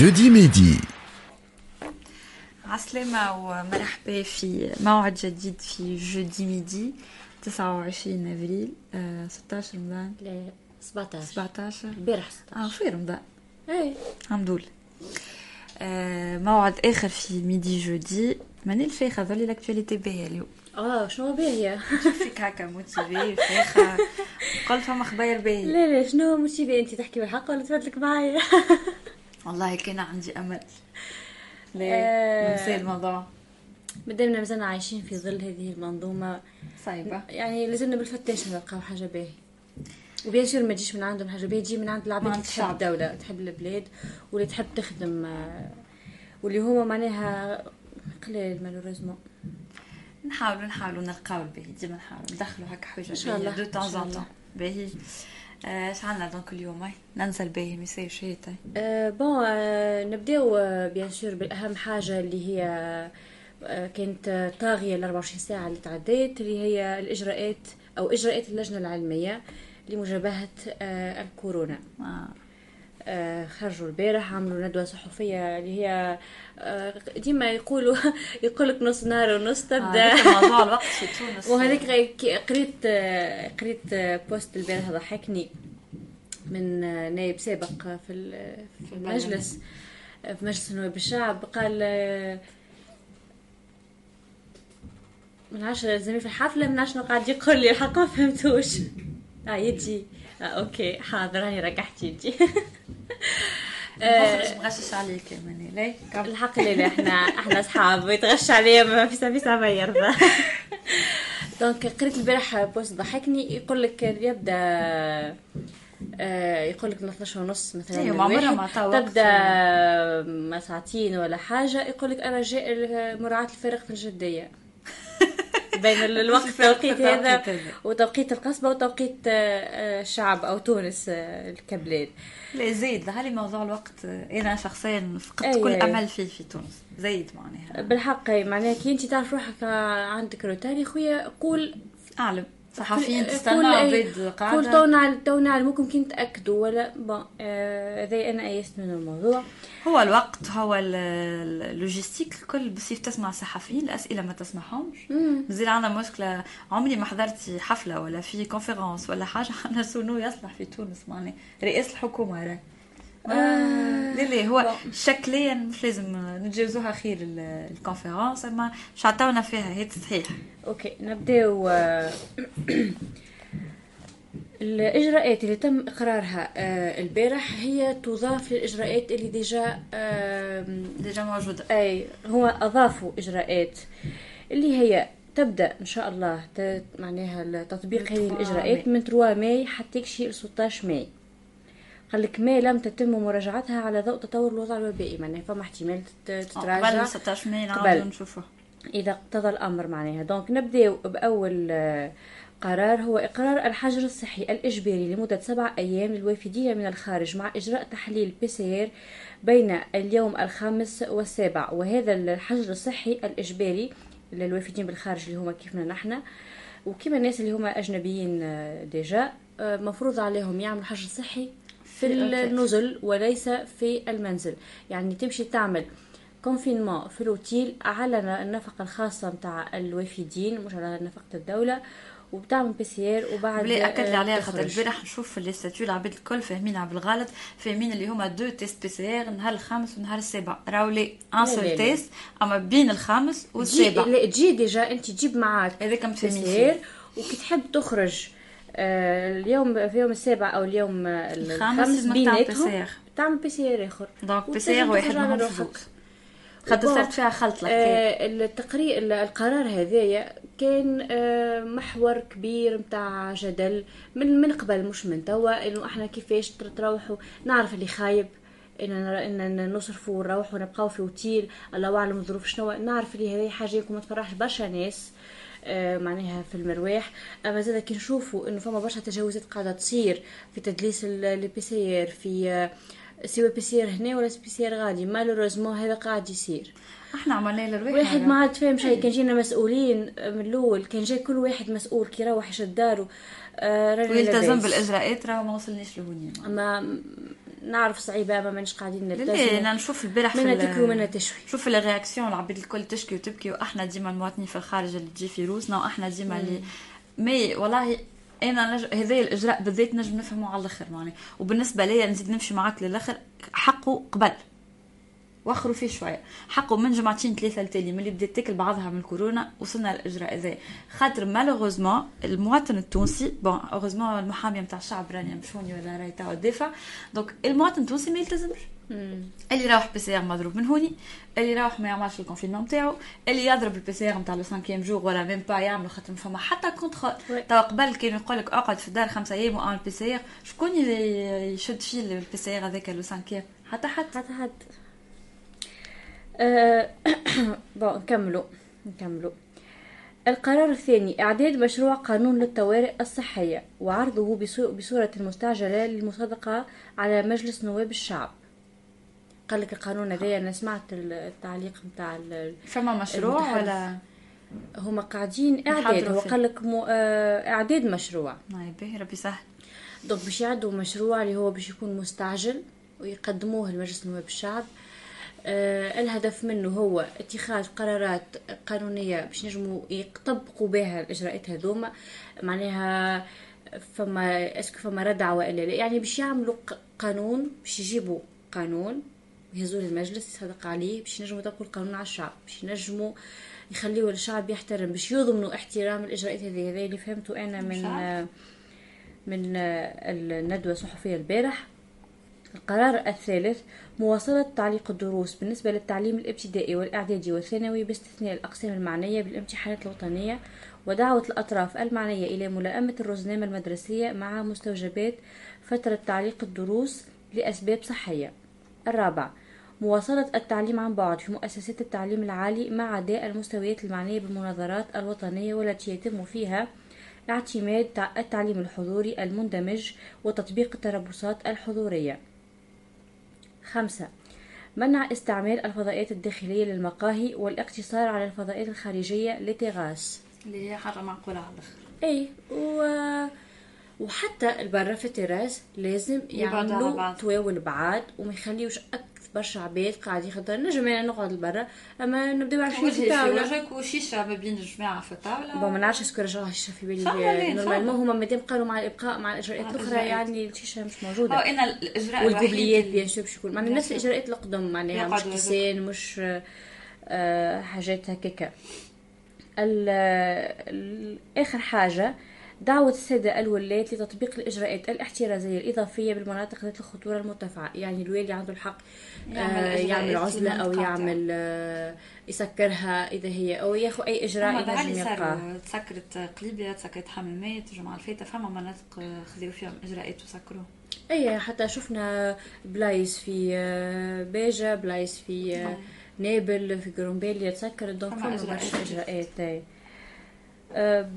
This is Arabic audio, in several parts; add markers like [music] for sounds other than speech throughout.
جودي ميدي عسلامة ومرحبا في موعد جديد في jeudi midi 29 افريل 16 رمضان لا 17 17 البارح 16 آه في رمضان اي الحمد لله آه، موعد اخر في midi jeudi ماني الفيخة ظلي l'actualité باهية اليوم آه شنو باهية فيك هكا motivé فيخة قل فما خباير باهية لا لا شنو motivé انت تحكي بالحق ولا تفدلك معايا والله كان عندي أمل. لا آه. الموضوع. مادامنا مازلنا عايشين في ظل هذه المنظومة. صعيبة. يعني لازمنا بالفتاش نلقاو حاجة باهية. و bien sûr ما تجيش من عندهم حاجة باهية تجي من عند العباد اللي تحب. الدولة تحب البلاد واللي تحب تخدم آه، واللي هما معناها قليل malheureusement نحاولوا نحاولوا نلقاو الباهي ديما نحاولوا ندخلوا هكا حاجة إن شاء الله، دو. تان باهي. اش عندنا donc اليوم؟ ننسى الباهي ما يصيرش هيك أه bon أه نبداو bien sûr بالأهم حاجة اللي هي كانت طاغية ال 24 ساعة اللي تعديت اللي هي الإجراءات أو إجراءات اللجنة العلمية لمجابهه الكورونا. آه. أه خرجوا البارح عملوا ندوة صحفية اللي هي أه ديما يقولوا [laughs] يقولك نص نهار ونص تبدأ. هذاك موضوع الوقت في [laughs] تونس. وهذيك قريت آه، قريت آه، بوست البارح ضحكني من آه، نائب سابق في ال- في المجلس آه، في مجلس نواب الشعب. قال آه، من عشرة زميل في الحفلة من عشرة قاعد يقول لي الحق ما فهمتوش. آه أوكي حاضر رجعت يجي مخرج مغشش عليك مني كم الحق لا إحنا إحنا أصحاب ويتغش عليا ما في سبيسة ما يرضى. [laughs] donc قريت البارح post ضحكني يقول لك يبدأ آه، يقول لك من 12 ونص مثلا للواحد، عمرها ما. تبدأ ساعتين ولا حاجة يقول لك أنا جاء مراعاة الفارق في الجديه بين الوقت [laughs] التوقيت هذا. وتوقيت القصبة وتوقيت آه، آه، الشعب أو تونس آه، كبلاد لا زايد هالي موضوع الوقت. أنا شخصيا فقدت أي- كل أي. أمل فيه في تونس. زايد معناها. بالحق معناها كي أنت تعرف روحك عندك retard يا خويا قول أعلم. صحفيين تستنى أي- عباد قول قاعدة تو نعلم تو نعلموكم كي نتأكدوا ولا bon آه، هذا أنا ايست من الموضوع. هو الوقت هو ال- ال- ال logistique الكل بصير تسمع صحفيين الأسئلة ما تسمعهمش. مازال عندنا مشكلة عمري ما حضرت حفلة ولا في conférence ولا حاجة. [laughs] عندنا sono يصلح في تونس معناها رئاسه الحكومة راه. لا لا هو شكليا مش لازم نتجاوزوها خير ال- ال conférence أما مش عطاونا فيها هيك صحيح OK نبدأو آه، [clears throat] الإجراءات اللي تم إقرارها آه، البارح هي تضاف للإجراءات اللي déjà déjà موجودة. أي هو أضافوا إجراءات. اللي هي تبدأ إن شاء الله معناها تطبيق هذه 3 الإجراءات من 3 ماي حتى ل 16 ماي. قال لك ماي لم تتم مراجعتها على ضوء تطور الوضع الوبائي. معناها فما احتمال تت- قبل تتراجع 16 ماي. نعاودو نشوفوه. إذا اقتضى الأمر معناها. donc نبداو بأول آه، قرار. هو إقرار الحجر الصحي الإجباري لمدة سبع أيام للوافدين من الخارج مع إجراء تحليل PC بين اليوم الخامس والسابع. وهذا الحجر الصحي الإجباري للوافدين بالخارج اللي هما كيفنا نحن وكما الناس اللي هما أجنبيين آه، déjà آه، مفروض عليهم يعملوا حجر صحي في. النزل وليس في المنزل يعني تمشي تعمل confinement في الأوتيل على النفقة الخاصة نتاع الوافدين مش على نفقة الدولة وبتعمل P CR وبعد بلي أكد لي آه، عليها خاطر. البارح نشوف في ال statuts العباد الكل فاهمينها بالغلط فاهمين اللي هما deux tests PCR نهار الخامس ونهار السابع راهو لي un seul. test أما بين الخامس والسابع لا تجي déjà أنت تجيب معاك هذاك P مفهمين وكي تحب تخرج اليوم في يوم السابع أو اليوم آه، الخامس بيناتهم. تعمل PCR آخر. donc PCR واحد منهم. فلوس خاطر صارت فيها خلط الحكاية آه، التقرير القرار هذايا كان آه، محور كبير متاع جدل من من قبل مش من توا إنه إحنا كيفاش تر- تروحوا. نعرف اللي خايب ان ان نصرفوا ونروحوا نبقاو في اوتيل الله أعلم الظروف شنو. نعرف اللي هذه حاجة يمكن ما تفرحش برشا ناس. آه، معناها في المرواح. أما زاد كي نشوفوا إنه فما برشا تجاوزات قاعدة تصير في تدليس ال PCR في آه، سواء PCR هنا ولا PCR غادي. malheureusement هذا قاعد يصير. إحنا عملنا للواحد واحد ما عاد فاهم شيء. كان جينا مسؤولين من الأول. كان جاي كل واحد مسؤول كي يروح يشد داره آه، ويلتزم. بالإجراءات راه ما وصلنيش لهوني اما نعرف صعيبة ما مانيش قاعدين نلتزم لا أنا نشوف البارح في تبكي ومنا تشوي شوف ال réaction العباد الكل تشكي وتبكي وأحنا ديما المواطنين في الخارج اللي تجي في روسنا وأحنا ديما اللي mais والله أنا نج... هذا الإجراء بالذات نجم نفهمه على الآخر معناها وبالنسبة ليا نزيد نمشي معاك للآخر حقه قبل. وخروا فيه شوية. حقه من جمعتين ثلاثة التالي ملي بدات تاكل بعضها من الكورونا وصلنا للإجراء هذا خاطر malheureusement المواطن التونسي bon heureusement المحامية نتاع الشعب راني مشوني ولا راهي تاع الدفاع. donc المواطن التونسي ما يلتزمش. اللي راح PCR مضروب من هوني اللي راح ما يعملش ال confinement نتاعو اللي يضرب ال PCR نتاع le 5 jour ولا même pas يعملوا خاطر فما حتى contrôle توا قبل كانوا يقول لك اقعد في الدار خمسة أيام وأعمل PCR شكون يشد فيه ال PCR هذاك le 5 حتى حد. حتى حد. [coughs] bon نكملوا نكملوا القرار الثاني إعداد مشروع قانون للطوارئ الصحية وعرضه بصورة مستعجلة للمصادقة على مجلس نواب الشعب. قال لك القانون هذا أنا سمعت التعليق نتاع فما مشروع ولا؟ هما قاعدين إعداد. هو قال لك مو... آه، إعداد مشروع. باهي ربي سهل. donc باش يعدوا مشروع اللي هو باش يكون مستعجل ويقدموه لمجلس نواب الشعب آه الهدف منه هو اتخاذ قرارات قانونية باش نجموا يطبقوا بها الإجراءات هذوما. معناها فما أسكو فما ردع وإلا لا. يعني باش يعملوا قانون باش يجيبوا قانون يهزوا للمجلس يصدق عليه باش ينجموا يطبقوا القانون على الشعب باش ينجموا يخليوا الشعب يحترم باش يضمنوا احترام الإجراءات هذه. هذا اللي فهمته أنا من من الندوة الصحفية البارح. القرار الثالث مواصلة تعليق الدروس بالنسبة للتعليم الابتدائي والإعدادي والثانوي باستثناء الأقسام المعنية بالامتحانات الوطنية ودعوة الأطراف المعنية إلى ملائمة الرزنامة المدرسية مع مستوجبات فترة تعليق الدروس لأسباب صحية. الرابع مواصلة التعليم عن بعد في مؤسسات التعليم العالي مع أداء المستويات المعنية بالمناظرات الوطنية والتي يتم فيها اعتماد التعليم الحضوري المندمج وتطبيق التربصات الحضورية. خمسة. منع استعمال الفضائيات الداخلية للمقاهي والاقتصار على الفضائيات الخارجية لتغاس اللي هي حاجة معقولة على الآخر. أي و... وحتى البرا في التراس لازم يعملوا تواول بعاد وما يخليوش برشا عباد قاعد يخدر نجم أنا نقعد لبرا أما نبداو عارفين في الطاوله وجهك وشيشه ما بين الجماعة في الطاولة؟ bon ما نعرفش est-ce que رجعوا الشيشه في بالي. normalement هما مادام قالوا مع الإبقاء مع الإجراءات الأخرى يعني الشيشه مش موجوده آه أنا الإجراء والقبليات bien sûr باش يكون معناها نفس الإجراءات القدم معناها مش كيسان مش آه حاجات هكاكا. آخر حاجة دعوة السادة الولاة لتطبيق الإجراءات الاحترازية الإضافية بالمناطق ذات الخطورة المرتفعة. يعني الوالي عنده الحق يعمل, آه يعمل عزلة أو يعمل آه يسكرها إذا هي أو ياخذ أي إجراء يلقاه تسكرت قليبية تسكرت حمامات الجمعة الفاتة فما مناطق خذوا فيهم إجراءات وسكروه أي حتى شفنا بلايص في آه، باجة بلايص في آه، نابل في جرومبيليا تسكرت donc فما برشا إجراءات.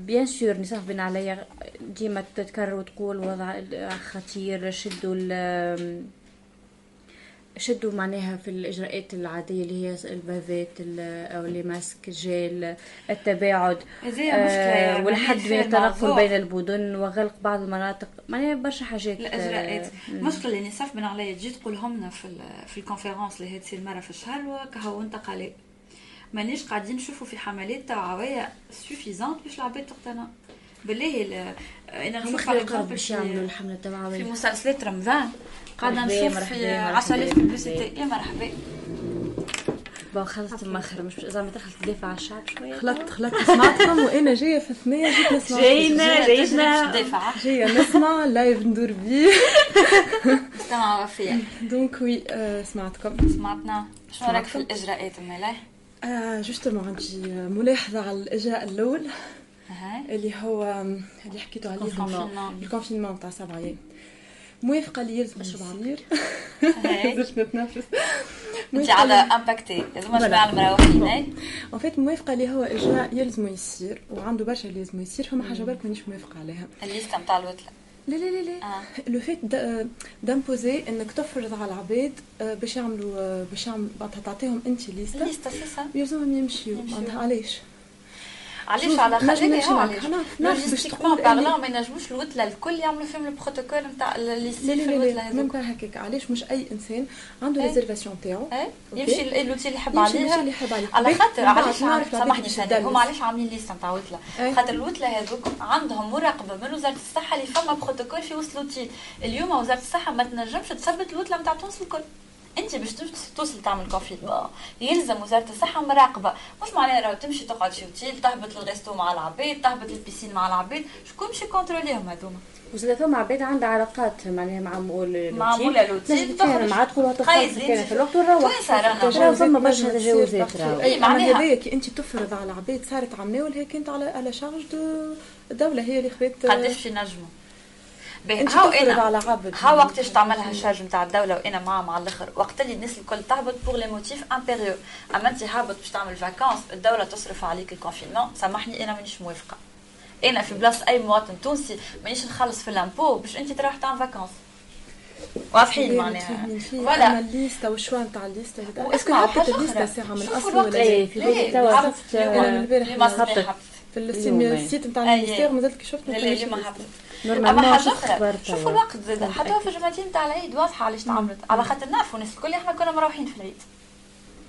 bien sûr نساء بن عليا ديما تتكرر وتقول وضع خطير شدوا شدوا معناها في الإجراءات العادية اللي هي ال bavettes ou les masques gel التباعد آه والحد من التنقل بين المدن وغلق بعض المناطق. معناها برشا حاجات الاجراءات المشكلة اللي نساف بن عليا تجي تقولهم لنا في في ال conférence اللي هي تصير مره في الشهر وكهو انتقالات مانيش قاعدين نشوفوا في حملات توعويه suffisantes باش العباد تقتنع. بالله أنا نشوف على باش يعملوا الحملة التوعويه في مسلسلات رمضان. قاعدة نشوف في 10000 بيبليسيتي يا مرحبا. بون خلصت المخر مش زعما دخلت تدافع على الشعب شوية خلطت خلطت سمعتكم وأنا جاية في ثمانية جيت نسمع. جاينا جاينا جاية نسمع لايف ندور بيه. مستمع وفية. دونك وي سمعتكم سمعتنا شنو رايك في الإجراءات مالاي آه justement عندي ملاحظة على الإجراء الأول اللي هو اللي حكيتوا عليه ال confinement. تاع سبع أيام. موافقة اللي يلزم يصير زدت نتنفس. أنت على impacté لازم جماعة المراوحين en fait موافقة اللي هو إجراء يلزم يصير وعنده برشا اللي يلزم يصير فما حاجة برك مانيش موافقة عليها. الليستة نتاع الوتلة لا لا لا لا. le fait d'imposer انك تفرض على العباد باش يعملوا باش يعملوا تعطيهم انت ليستا ليستا سي سا يلزمهم يمشيو. معناتها علاش؟ علاش على خاطر؟ logistiquement parlant ما ينجموش الوتله الكل يعملوا فيهم البروتوكول نتاع اللي يصير في الوتله هذوك هكاك علاش مش أي إنسان عنده réservation تاعو؟ يمشي ل l'hôtel اللي يحب عليها. اللي يحب عليها. على خاطر علاش سامحني هما علاش عاملين liste نتاع وتله خاطر الوتله هذوك عندهم مراقبة من وزارة الصحة اللي فما بروتوكول في وسط l'hôtel اليوم وزارة الصحة ما تنجمش تثبت الوتله نتاع تونس الكل. انت باش توصل تعمل confinement يلزم وزارة الصحة مراقبة. مش معناها راهو تمشي تقعد في اوتيل تهبط ال resto مع العباد تهبط ال piscine مع العباد شكون باش يكونتروليهم هذوما وزاد ثم عباد عندها علاقات معناها مع مول مع مول l'hôtel تخرج. مع تقول تخرج في الوقت صار أنا؟ ثم برشا تجاوزات اي معناها. هذايا كي أنت تفرض على العباد صارت عمناول هي كانت على على charge de الدولة هي اللي خذت قداش ينجموا. هاو أنا ها وقتاش تعملها charge نتاع الدولة وإنا معاه مع الآخر. وقت اللي الناس الكل تهبط pour les motifs impérieux أما أنت هابط باش تعمل vacances الدولة تصرف عليك ال confinement سامحني إنا مانيش موافقة. إنا في بلاصة أي مواطن تونسي مانيش نخلص في ال impôt باش أنت تروح تعمل vacances واضحين معناها. voilà. الليسته وال choix نتاع الليسته est-ce que حطيت الليسته ساعة من أصل ولا اي في بالي توا شفت البارح في ال site نتاع ال ministère مازلت كي شفت اليوم هبطت أما حاجة آخرى شوفوا الوقت زاد حتى في الجمعتين تاع العيد واضحه علاش تعملت. على خاطر نعرفوا الناس الكل. إحنا كنا مروحين في العيد.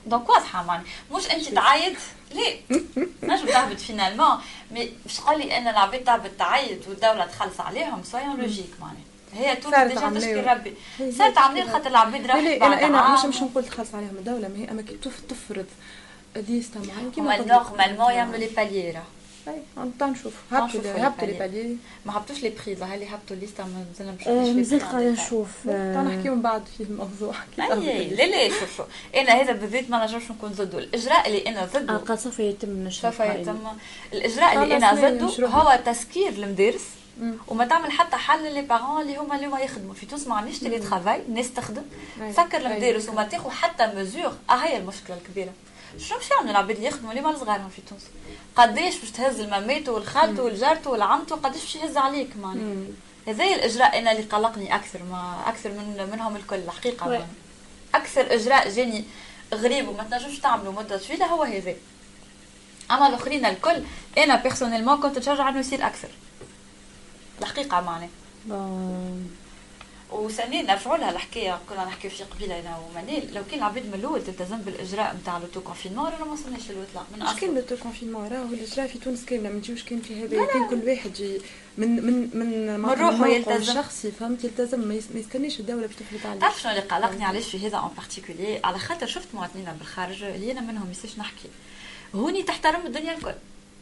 donc واضحة معني. مش أنت تعيط. ليه؟ [laughs] نجم تهبط finalement mais باش تقول لي ان العباد تهبط تعيط والدولة تخلص عليهم. soyons logiques معني. هي تونس déjà تشكي ربي. صارت عاملين خاطر العباد راحت بعد أنا مش مش نقول تخلص عليهم الدولة ما هي اما كي تفرض. ليستا معين كيما نورمالمون يعملوا لي باليرا اي نطلع نشوف. هبطوا هبطوا لي بالي ما هبطوش لي بريز هل هبطوا الليسته مازلنا مش مازال قاعدة نشوف. نحكيو من بعد في الموضوع. [laughs] اي لا لا شوف أنا هذا بالذات ما نجمش نكون ضده. الإجراء اللي أنا ضده قد سوف يتم سوف يتم. الإجراء اللي أنا ضده هو تسكير المدارس وما تعمل حتى حل لي بارون اللي هما اليوم يخدموا. في تونس ما عندناش تيلي ترافاي الناس تخدم سكر المدارس وما تاخذ حتى مزور آه هي المشكلة الكبيرة. شنو باش يعملوا العباد اللي يخدموا مال صغارهم في تونس؟ قداش باش تهز المامات والخالته والجارته والعمته قداش باش يهز عليك معناها هذا الإجراء أنا اللي قلقني أكثر ما أكثر من منهم الكل الحقيقة أكثر إجراء جاني غريب وما تنجمش تعملوا مدة طويلة هو هذا. أما الآخرين الكل أنا personnellement كنت نشجع إنه يصير أكثر. الحقيقة معناها وثانيا نرجعوا لها الحكاية كنا نحكيو في قبيلة أنا ومنال. لو كان العباد من الأول تلتزم بالإجراء نتاع l'auto-confinement رانا ما وصلناش للوطلا من أصل. كان l'auto-confinement راهو الإجراء في تونس كامله ما نجيوش كان في هذا كان كل واحد يجي من من من من روحه يلتزم. شخصي فهمت؟ يلتزم ما يستناش الدولة باش تفرض عليه. تعرف شنو اللي قلقني علاش في هذا en particulier على خاطر شفت مواطنين بالخارج اللي أنا منهم يساش نحكي. هوني تحترم الدنيا الكل.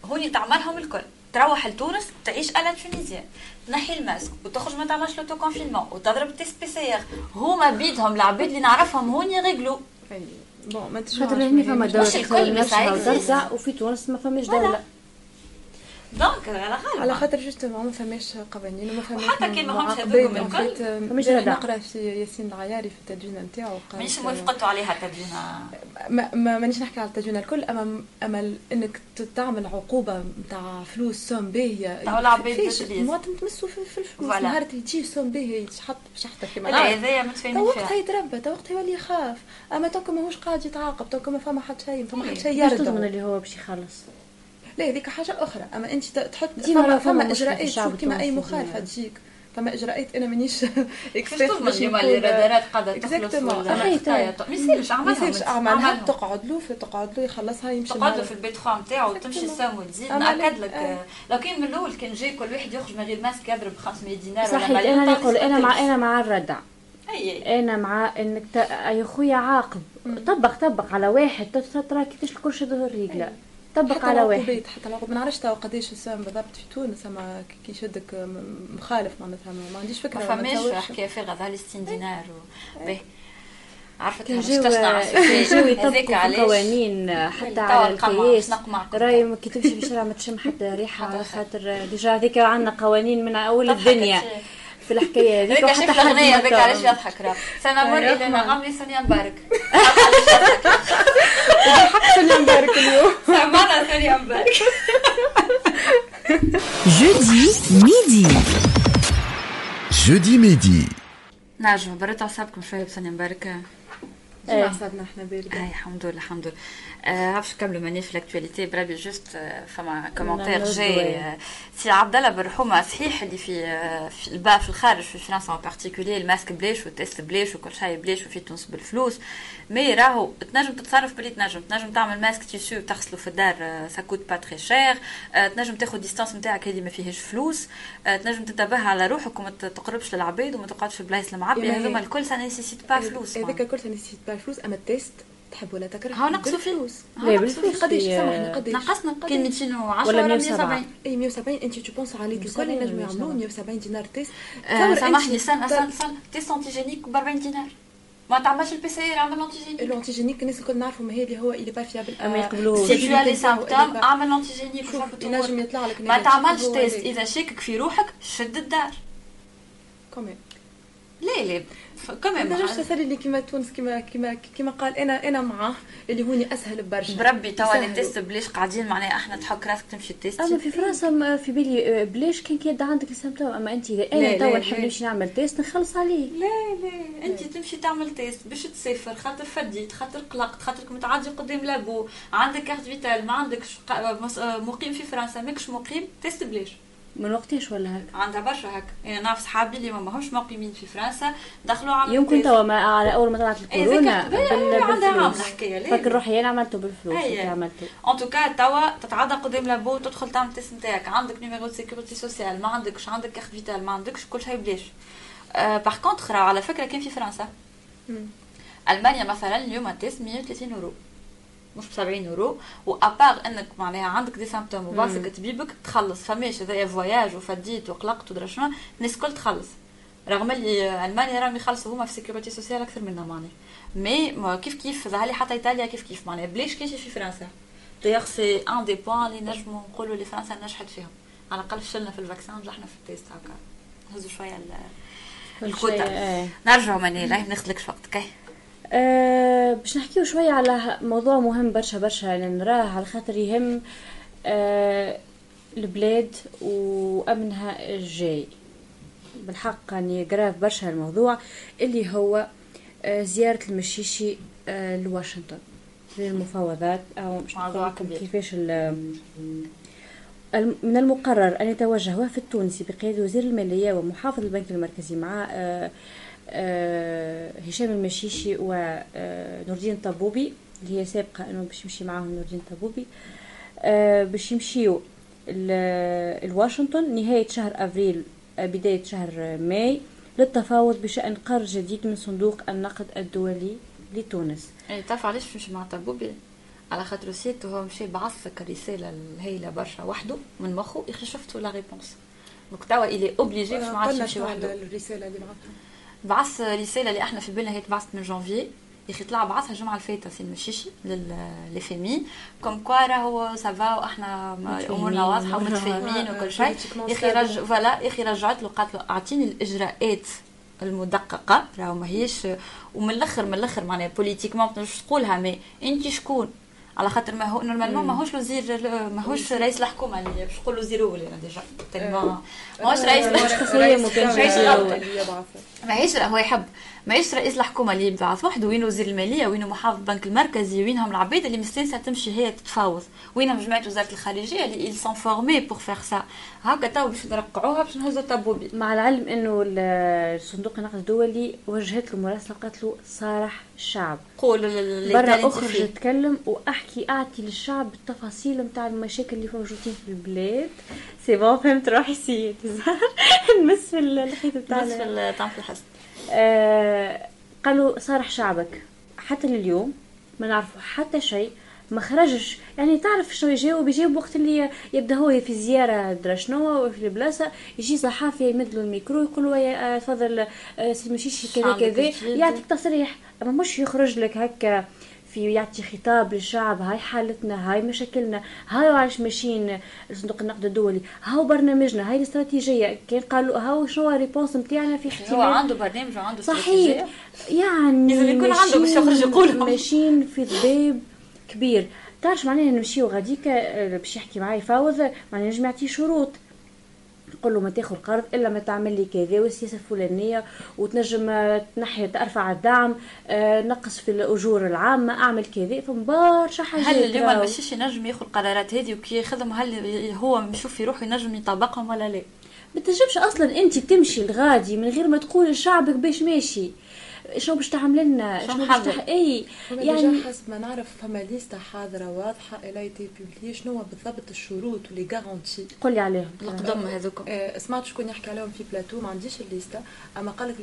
هوني تعملهم الكل. تروح لتونس تعيش أنا tunisienne تنحي الماسك وتخرج ما تعملش l'auto-confinement وتضرب test PCR هما بيدهم العباد اللي نعرفهم هون réglos bon ما خاطر هنا فما دولة وفي تونس ما فماش دولة. donc على خاطر على خاطر justement ما فماش قوانين وما فماش حتى كي ماهمش هذوك من الكل. فماش نقرأ في ياسين العياري في التدوينه نتاعو مانيش موافقته عليها التدوينه ما مانيش نحكي على التدوينه الكل أما أما إنك تعمل عقوبة نتاع فلوس somme باهيه تاع العباد المواطن تمسوا في الفلوس نهار تجي somme باهي يتحط بشحطه كيما لا هذايا متفاهمين فيها. وقتها يتربى وقتها يولي يخاف. أما en tout cas ماهوش قاعد يتعاقب en tout cas ما فما حد شيء فما حد شيء يرد اللي هو باش يخلص. لا هذيك حاجة أخرى اما انت تحط فما, فما اجراءات كيما اي مخالفه تجيك فما اجراءات أنا مانيش expert باش نقول الرادارات قاعدة تخلص ما يصيرش اعملها ما يصيرش اعملها تقعد له في تقعد له يخلصها يمشي تقعد له في البيت خام نتاعو وتمشي تساوم وتزيد ناكد لك لو كان من الأول كان جاي كل واحد يخرج من غير ماسك يضرب 500 دينار صحيح أنا نقول أنا مع أنا مع الردع أنا مع انك يا خويا عاقب طبق طبق على واحد ترى كيفاش الكل شد الرجله طبق على واحد حتى العقوبات ما نعرفش قداش السهم بالضبط في تونس أما كي يشدك مخالف معناتها ما عنديش فكرة ما فماش حكاية فارغه ظهر 60 دينار و... باهي. عرفت جاو يطبقوا قوانين حتى على القياس. رأي كي تمشي في الشارع ما تشم حتى ريحة على خاطر déjà هذيك عندنا قوانين من أول الدنيا. في الحكاية هذيك حتى الأغنية هذيك علاش يضحك راه؟ سنمر إلى نعمي سونيا مبارك حق سونيا مبارك اليوم سمعنا سونيا مبارك jeudi midi. jeudi midi نرجع بريت اعصابكم شوية بسونيا مبارك ديما عصبنا إحنا بالك اي الحمد لله الحمد لله. عرفش نكملوا مانيش في ال actualité؟ بربي juste فما commentaire جاي. سي عبد الله بالرحومه صحيح اللي في في البا في الخارج في فرنسا en particulier الماسك بلاش وال test بلاش وكل شيء بلاش وفي تونس بالفلوس. mais راهو تنجم تتصرف باللي تنجم. تنجم تعمل masque tissu تغسلو في الدار ça coûte pas très cher تنجم تاخذ distance نتاعك هذه ما فيهاش فلوس. تنجم تنتبه على روحك وما تقربش للعباد وما تقعدش في بلايص المعبيه هذوما الكل سا nécessite pas فلوس هذاك الكل ça nécessite pas فلوس أما ال test تحب ولا تكره؟ ها نقصوا فلوس لا بالفلوس قداش سامحني قداش نقصنا كان 210 ولا 170 اي 170 إنت tu penses على الكل ينجموا يعملوا 170 دينار test. سامحني استنى استنى test antigénique ب 40 دينار. ما تعملش ال PCR اعمل l'antigénique l'antigénique الناس الكل نعرفوا ما هي اللي هو اللي pas fiable ما يقبلوش si t'as les symptômes اعمل l'antigénique ينجم يطلع لك ما تعملش تيست إذا شاكك في روحك شد الدار. كومي لا لا كمان ما تنجمش تسالي لي كيما تونس كيما كيما كيما قال أنا أنا معاه اللي هوني أسهل برشا. بربي توا لي تيست بلاش قاعدين معناها إحنا تحك راسك تمشي تيست. أما في فرنسا في بالي بلاش كان كي عندك السيمتوم أما انت اذا أنا توا نحب نمشي نعمل تيست نخلص عليه. لا لا. انت تمشي تعمل تيست باش تسافر خاطر فديت خاطر قلقت خاطرك متعدي قدام لابو عندك carte vitale ما عندكش مقيم في فرنسا ماكش مقيم test بلاش من وقتاش ولا هكا. عندها برشا هكا. أنا نعرف صحابي اللي ما ماهوش مقيمين في فرنسا دخلوا عملوا يمكن توا ما على أول ما طلعت الكورونا بال... عندها عاملة حكاية. فاكر روحي أنا عملته بالفلوس اللي عملته. en tout cas توا تتعدى قدام labo تدخل تعمل test نتاعك. عندك numéro de sécurité sociale ما عندكش. عندك carte vitale ما عندكش. كل شيء بلاش. أه par contre على فكرة كان في فرنسا. ألمانيا مثلا اليوم ال test 130 يورو مش ب 70 يورو. و à part إنك معناها عندك des symptômes و parce que طبيبك تخلص. فماش هذايا voyage وفديت وقلقت ودرا شنو الناس الكل تخلص. رغم اللي ألمانيا راهم يخلصوا هما في sécurité sociale أكثر منا معناها mais كيف كيف ظهر حتى إيطاليا كيف كيف؟ معناها بلاش كيش في فرنسا. d'ailleurs c'est un des points اللي نجموا نقولوا اللي فرنسا نجحت فيهم. على الأقل فشلنا في ال vaccin نجحنا في ال test هكا. نهزوا شوية الكوتا. إيه. نرجعوا ماني لا ناخذلكش وقت كي أه باش نحكيو شوية على موضوع مهم برشا برشا لأن نراه على خاطر يهم أه البلاد وأمنها الجاي. بالحق يعني قراف برشا الموضوع اللي هو أه زيارة المشيشي لواشنطن. للمفاوضات أو مش كيفاش من المقرر أن يتوجه وفد تونسي بقيادة وزير المالية ومحافظ البنك المركزي مع آه، هشام المشيشي ونور الدين طبوبي اللي هي سابقة إنه باش يمشي معاهم نور الدين طبوبي آه، باش يمشيو الواشنطن نهاية شهر أفريل آه، بداية شهر ماي للتفاوض بشأن قرض جديد من صندوق النقد الدولي لتونس. اي تعرف علاش مش مع طبوبي؟ على خاطر سيت هو مشي بعث رسالة الهيلة برشا وحده من مخه يخي شفتوا la réponse. donc توا il est obligé باش ما عادش يمشي وحده. الرسالة اللي بعثها. بعث رساله اللي إحنا في بالنا هي تبعثت من جانفي. يا أخي طلع بعثها الجمعة الفايته سي المشيشي لل FMI comme quoi راهو ça va وإحنا أمورنا واضحة ومتفاهمين وكل شيء. يا أخي رج voilà يا أخي رجعت له قالت له أعطيني الإجراءات المدققة. راهو ماهيش ومن الآخر من الأخر معناها politiquement ما تقولها mais انت شكون؟ على خاطر ما هو normalement ماهوش وزير ماهوش رئيس الحكومة اللي باش نقول وزير أول أنا déjà تلما ماهوش رئيس ماهيش هو يحب. ماهيش رئيس الحكومة اللي يبعث وحده وين وزير المالية وين محافظ البنك المركزي وينهم العباد اللي مستانسه تمشي هي تتفاوض. وينهم جماعة وزارة الخارجية اللي ils sont formés pour faire ça. هكا تو باش نرقعوها باش نهزوا طبوبي مع العلم إنه الصندوق النقد الدولي وجهت له مراسله قالت له صارح الشعب. قول برا أخرج تكلم وأحكي أعطي للشعب التفاصيل نتاع المشاكل اللي موجودين في البلاد. c'est bon فهمت روحي سيد [laughs] نمس في الخيط بتاع نمس في طعم الحسن قالوا صارح شعبك. حتى لليوم ما نعرفوا حتى شيء ما خرجش. يعني تعرف شنو يجاوب يجاوب وقت اللي يبدأ هو في زيارة درا شنو في البلاصة يجي صحافي يمد له الميكرو يقول له يا تفضل آه، سي مشيش كذا كذا. يعطيك تصريح. أما مش يخرج لك هكا. في يعطي خطاب للشعب هاي حالتنا هاي مشاكلنا هاي علاش ماشيين صندوق النقد الدولي هاو برنامجنا هاي الاستراتيجية كان قالوا هاو شنو ال réponse نتاعنا في احتمال هو عنده برنامج وعنده صحيح. يعني لازم يكون عنده باش يخرج يقول. ماشيين في ضباب كبير. تعرف معناها نمشيو غاديك باش يحكي معايا يفاوض معناها نجم يعطي شروط. تقول له ما تاخذ قرض إلا ما تعمل لي كذا والسياسة الفلانية وتنجم تنحي ترفع الدعم آه، نقص في الأجور العامة أعمل كذا. فما برشا حاجات هل اليوم المشيش ينجم ياخذ القرارات هذه وكي ياخذهم هل هو يشوف في روحه ينجم يطبقهم ولا لا؟ ما تنجمش أصلا أنت تمشي الغادي من غير ما تقول لشعبك باش ماشي. شنو باش تعمل لنا شنو باش تح... اي يعني حسب ما نعرف فما ليستا حاضرة واضحة elle était publiée شنو بالضبط الشروط و les garanties قول لي عليهم. القدم هذوك آه سمعت شكون يحكي عليهم في بلاتو ما عنديش الليستا أما قال لك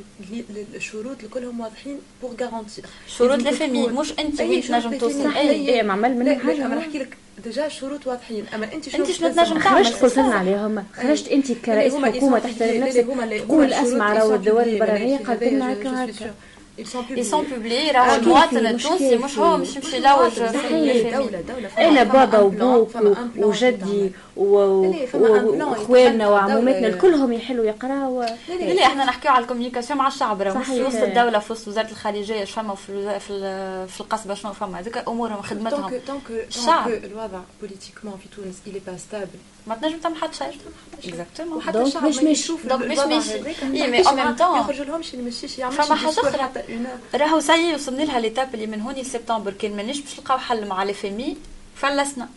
الشروط كلهم واضحين pour garantir شروط le FMI مش أنت وين تنجم توصل. اي اي معمل من حاجة. أما نحكي لك déjà الشروط واضحين. أما أنت شنو أنت شنو تنجم تعمل؟ خرجت قلت لنا عليهم. خرجت أنت كرئيس حكومة تحترم نفسك تقول اسمع راهو الدول البرانيه قالت لنا هكا ils sont publiés. راهو المواطن التونسي مش هو مش يمشي يلوج أنا بابا وبوك وجدي وإخواننا وعموماتنا كلهم يحلوا يقراوا لا إحنا نحكيو على ال communication مع الشعب راه مش في وسط الدولة في وسط وزارة الخارجية فما في في القصبة شنو فما هذوك أمورهم خدمتهم. الشعب. الوضع politiquement في تونس elle est pas stable ما تنجم تعمل حتى شيء. exactement وحتى الشعب باش يشوف donc باش ماشي اي مي أو ميم طون ما يخرجولهمش اللي ماشيش يعمل فما حاجة أخرى. راهو c'est وصلنا لها l'étape اللي من هوني لسبتمبر كان مانيش باش نلقاو حل مع le FMI فلسنا.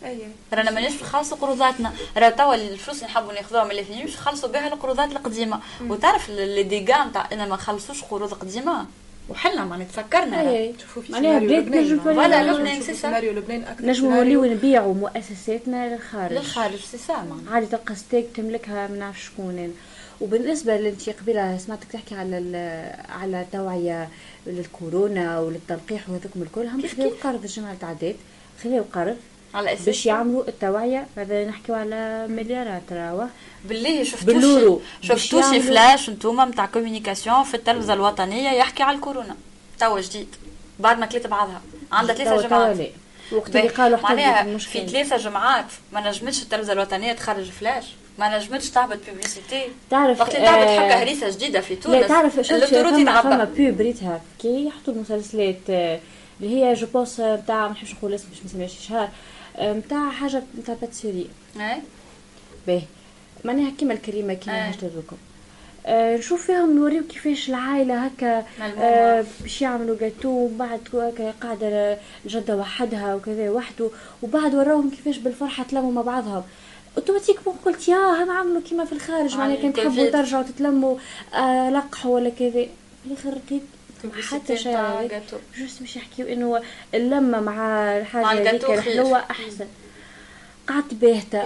رانا مانيش باش نخلصوا قروضاتنا. راه توا الفلوس اللي نحبوا ناخذوها من باش نخلصوا بها القروضات القديمة. وتعرف les dégâts نتاع إنا ما نخلصوش قروض قديمة؟ وحلنا ما نتفكرنا. شوفوا في معناها بلاد نجم ولا لبنان c'est سيناريو لبنان أكثر. نجموا نوليو نبيعوا مؤسساتنا للخارج. للخارج سي سا عادي تلقى STEG تملكها ما نعرف شكون. وبالنسبة لانت قبيله سمعتك تحكي على على التوعيه للكورونا وللتلقيح وهذوكم الكل هم خذوا قرض الجمعه اللي تعدات خذوا قرض. على أساس باش يعملوا التوعية هذا نحكيو على مليارات راهو بالله شفتوا شفتوا شي فلاش انتوما نتاع communication في التلفزة الوطنية يحكي على الكورونا. توا جديد. بعد ما كليت بعضها. عندها ثلاثة جمعات وقت اللي قالوا معناها في ثلاثة جمعات ما نجمتش التلفزة الوطنية تخرج فلاش. ما نجمتش تعبد publicité تعرف وقت اللي تعبد حاجة هريسة جديدة في تونس لا تعرف شوف فما pub ريتها. كي يحطوا المسلسلات اللي هي je pense نتاع ما نحبش نقول اسم باش ما نسميهاش شهر. نتاع حاجة نتاع pâtisserie. اي باهي. معناها كيما الكريمة كيما حاجة هذوكم آه نشوف فيهم نوريو كيفاش العائلة هكا آه باش يعملوا جاتو وبعد هكا قاعدة الجدة وحدها وكذا وحده وبعد وراهم كيفاش بالفرحة تلموا مع بعضهم. automatiquement قلت يا هم عملوا كيما في الخارج. معناها كان تحبوا ترجعوا تتلموا آه لقحوا ولا كذا. في الآخر لقيت حتى شيء juste باش يحكيو إنه اللمة مع الحاجة هذيك الحلوه أحسن. قعدت باهتة.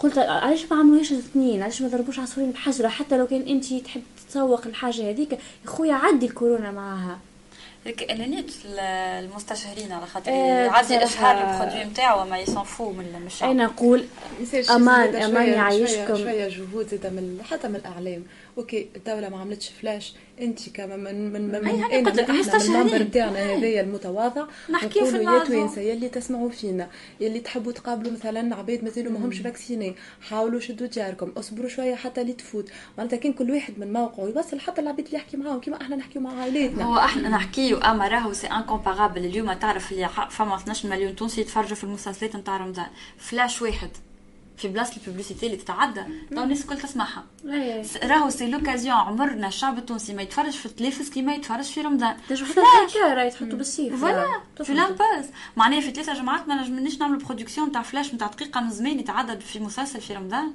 قلت علاش ما عملوهاش الاثنين؟ علاش ما ضربوش عصفورين بحجره حتى لو كان انت تحب تسوق الحاجة هذيك يا خويا عدي الكورونا معاها. اعلانات المستشهرين على خاطر يعدي اشهار ال produit نتاعو ما يصنفوه من الشعب أنا نقول أمان أمان يعيشكم. شوية جهود زاد من حتى من الإعلام. OK الدولة ما عملتش فلاش انت كما من من من, من أنا قلت لك المنبر نتاعنا هذايا المتواضع. نحكيو في يا توانسة يلي تسمعوا فينا يلي تحبوا تقابلوا مثلا عباد مازالوا ماهمش vaccinés حاولوا شدوا جاركم. اصبروا شوية حتى اللي تفوت. معناتها كان كل واحد من موقعه يوصل حتى العباد اللي يحكي معاهم. كيما أحنا نحكيو مع عائلاتنا. هو أحنا نحكيو اما راهو c'est incomparable اليوم تعرف اللي فما 12 مليون تونسي يتفرجوا في المسلسلات نتاع رمضان. فلاش واحد. في بلاصة ال publicité اللي تتعدى تو الناس الكل تسمعها. راهو c'est l'occasion عمرنا الشعب التونسي ما يتفرج في التلفز كيما يتفرج في رمضان. راهي تحطوا بالسيف. voilà. في l'impasse. معناها في ثلاثة جمعات ما نجمناش نعمل production نتاع فلاش نتاع دقيقة من زمان يتعدى في مسلسل في رمضان.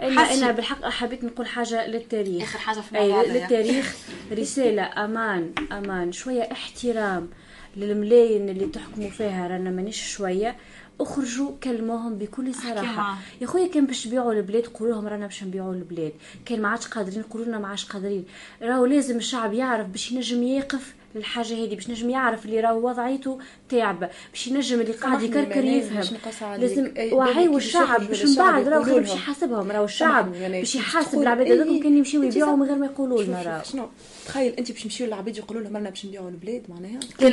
أنا أنا بالحق حبيت نقول حاجة للتاريخ. آخر حاجة في أي للتاريخ. [laughs] رسالة أمان أمان. شوية احترام للملايين اللي تحكموا فيها. رانا مانيش شوية. أخرجوا كلموهم بكل صراحة. يا خويا كان باش تبيعوا البلاد قولوا لهم رانا باش نبيعوا البلاد. كان ما عادش قادرين قولوا لنا ما عادش قادرين. راهو لازم الشعب يعرف باش ينجم يقف للحاجه هذه باش نجم يعرف اللي راهو وضعيته تعب باش ينجم اللي قاعد يكركر يفهم. لازم وعي والشعب باش من بعد راهو باش يحاسبهم راهو الشعب باش يحاسب العباد هذوك كان يمشيو يبيعوا من غير ما يقولوا لنا شنو؟ تخيل أنت باش تمشيو للعباد يقولوا لهم رانا باش نبيعوا البلاد معناها. كان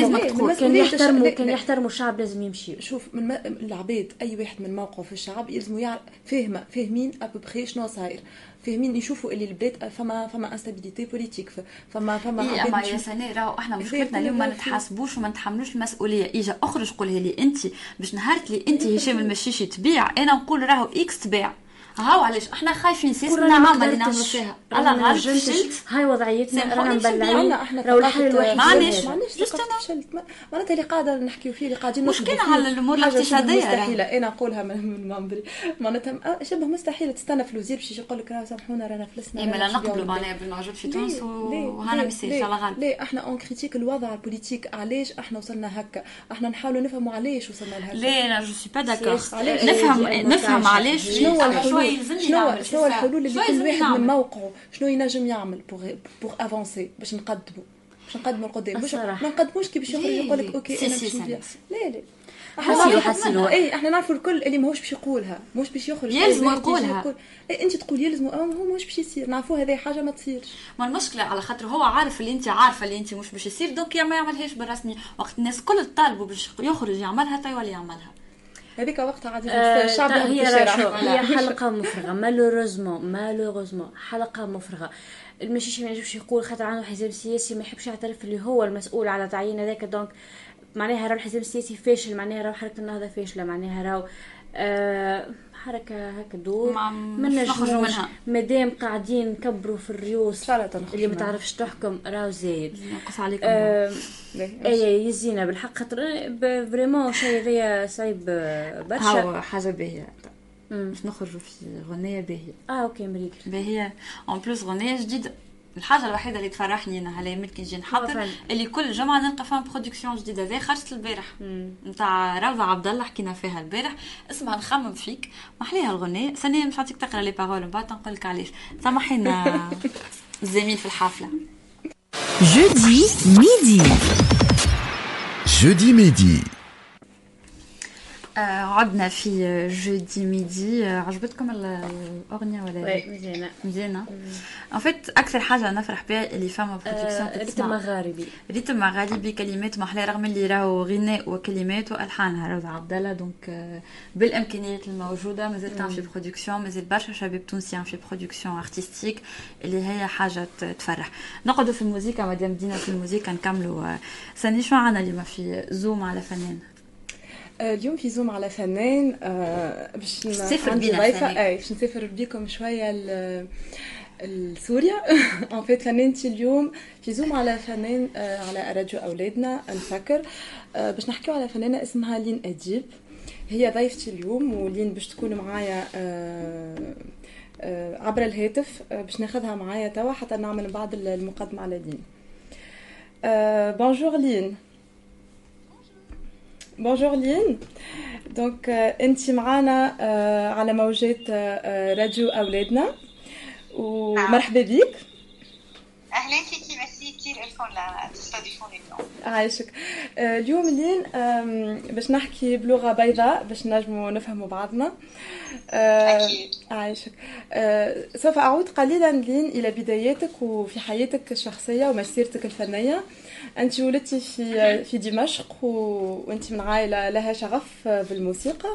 لازم تقول كان يحترموا كان يحترموا الشعب لازم يمشيو. شوف من العباد أي واحد من موقعه في الشعب يلزموا يعرف فاهمه فاهمين ابوبخي شنو صاير. فاهمين يشوفوا اللي البلاد فما فما انستابيليتي بوليتيك فما فما إيه أما يا سناء راهو إحنا مشكلتنا اليوم ما نتحاسبوش وما نتحملوش المسؤولية. إجا أخرج قولها لي انت باش نهارت لي انت هشام المشيشي تبيع أنا نقول راهو إكس تباع هاو علاش إحنا خايفين سيس من ورانا ما العمل اللي قدرتش. فيها أنا نجمتش. فشلت هاي وضعيتنا رانا مبلعين. راهو الحل الوحيد. معليش. معليش فشلت معناتها اللي قاعدة نحكيو فيه اللي قاعدين مش نطلبوا كان فيه على الأمور حاجة شبه الاقتصادية مستحيلة. أنا نقولها من من منبري معناتها م- شبه مستحيل تستنى في الوزير باش يقول لك راه سامحونا رانا فلسنا اي ما لا نقبلوا معناها بالموجود في؟ تونس؟ وهنا ليه؟ على غالب ليه؟ إحنا اون كريتيك الوضع البوليتيك. علاش إحنا وصلنا هكا؟ إحنا نحاولوا نفهموا علاش وصلنا لهكا. ليه؟ أنا جو سي با داكور؟ نفهم إيه، نفهم إيه، علاش إيه، شنو شنو شنو الحلول اللي كل واحد من. موقعه شنو ينجم يعمل بوغ بوغ افونسي باش نقدموا باش نقدموا القدام باش. ما نقدموش كي باش يخرج؟ يقول لك؟ أوكي أنا باش نبيع سي. لا لا. اي أحنا نعرفوا الكل اللي ماهوش باش يقولها مش باش يخرج واحد يجي يقولها. يقول اي أنت تقول يلزموا اما هو مش باش يصير نعرفوا هذه حاجة ما تصيرش ما المشكلة على خاطر هو عارف اللي أنت عارفة اللي أنت مش باش يصير donc يا ما يعملهاش بالرسمي وقت الناس كل طالبوا باش يخرج يعملها تو يولي يعملها هذيك وقتها عادي آه، الشعب يهبط هي. راه هي حلقة مفرغة malheureusement malheureusement حلقة مفرغة. المشيش ما ينجمش يقول خاطر عنده حزام سياسي ما يحبش يعترف اللي هو المسؤول على تعيين هذاك. donc معناها راهو الحزام السياسي فاشل معناها راهو حركة النهضة فاشلة معناها راهو آه حركة هكا دور. ما- نخرجوا نجموش منها. مادام قاعدين نكبروا في الريوس. اللي ما. تعرفش تحكم راهو زايد. نقص عليكم آه؟ اي يزينا بالحق خاطر فريمون شيء هذايا صعيب آه، برشا. هاو حاجة باهية. مم. باش نخرجوا في غنية باهية. آه أوكي مريق باهية. اون بلوس غنية جديدة. الحاجة الوحيدة اللي تفرحني أنا هلا يمكن نجي نحضر. اللي كل جمعة نلقى فيها برودكسيون جديدة زي خرجت البارح. نتاع روضة عبد الله حكينا فيها البارح. اسمها نخمم فيك. محليها الغنية؟ ثانيا مش عطيك تقرأ لي بارول من بعد نقول لك علاش سامحينا الزميل [laughs] في الحفلة. Jeudi midi. Jeudi midi. آه عدنا في jeudi midi آه عجبتكم ال- الأغنية ولا لا؟ مزيانة. مزيانة. en fait أكثر حاجة نفرح بها اللي فما production آه، rythme مغاربي rythme مغاربي كلمات محلى رغم اللي راهو غناء وكلمات وألحانها. روضة عبد الله donc آه، بالإمكانيات الموجودة. مازال تعمل في production مازال برشا شباب تونسيين في production artistique اللي هي حاجة تفرح. نقعدوا في الموسيقى مادام بدينا في الموسيقى نكملوا. آه، سني شو عنا اليوم في zoom على فنان. آه، اليوم في zoom على فنان آه، باش ن- تسافر عندي بينا ضيفة. أي باش نسافر بيكم شوية لسوريا. [laughs] en fait فنانتي اليوم في zoom على فنان آه، على راديو أولادنا نفكر آه، باش نحكيو على فنانة اسمها لين أديب. هي ضيفتي اليوم ولين باش تكون معايا آه، آه، عبر الهاتف آه، باش ناخذها معايا توا حتى نعمل بعد المقدمة على لين. آه، bonjour لين. bonjour لين donc انت معانا آه، على موجات آه، راديو أولادنا. ومرحبا بك. أهلا فيكي ميرسي كثير لكم لتستضيفوني اليوم. عايشك. آه، اليوم لين باش نحكي بلغة بيضاء باش نجموا نفهموا بعضنا. آه، أكيد. عايشك. آه، سوف أعود قليلا لين إلى بداياتك وفي حياتك الشخصية ومسيرتك الفنية. انت ولدتي في في دمشق وانت من عائلة لها شغف بالموسيقى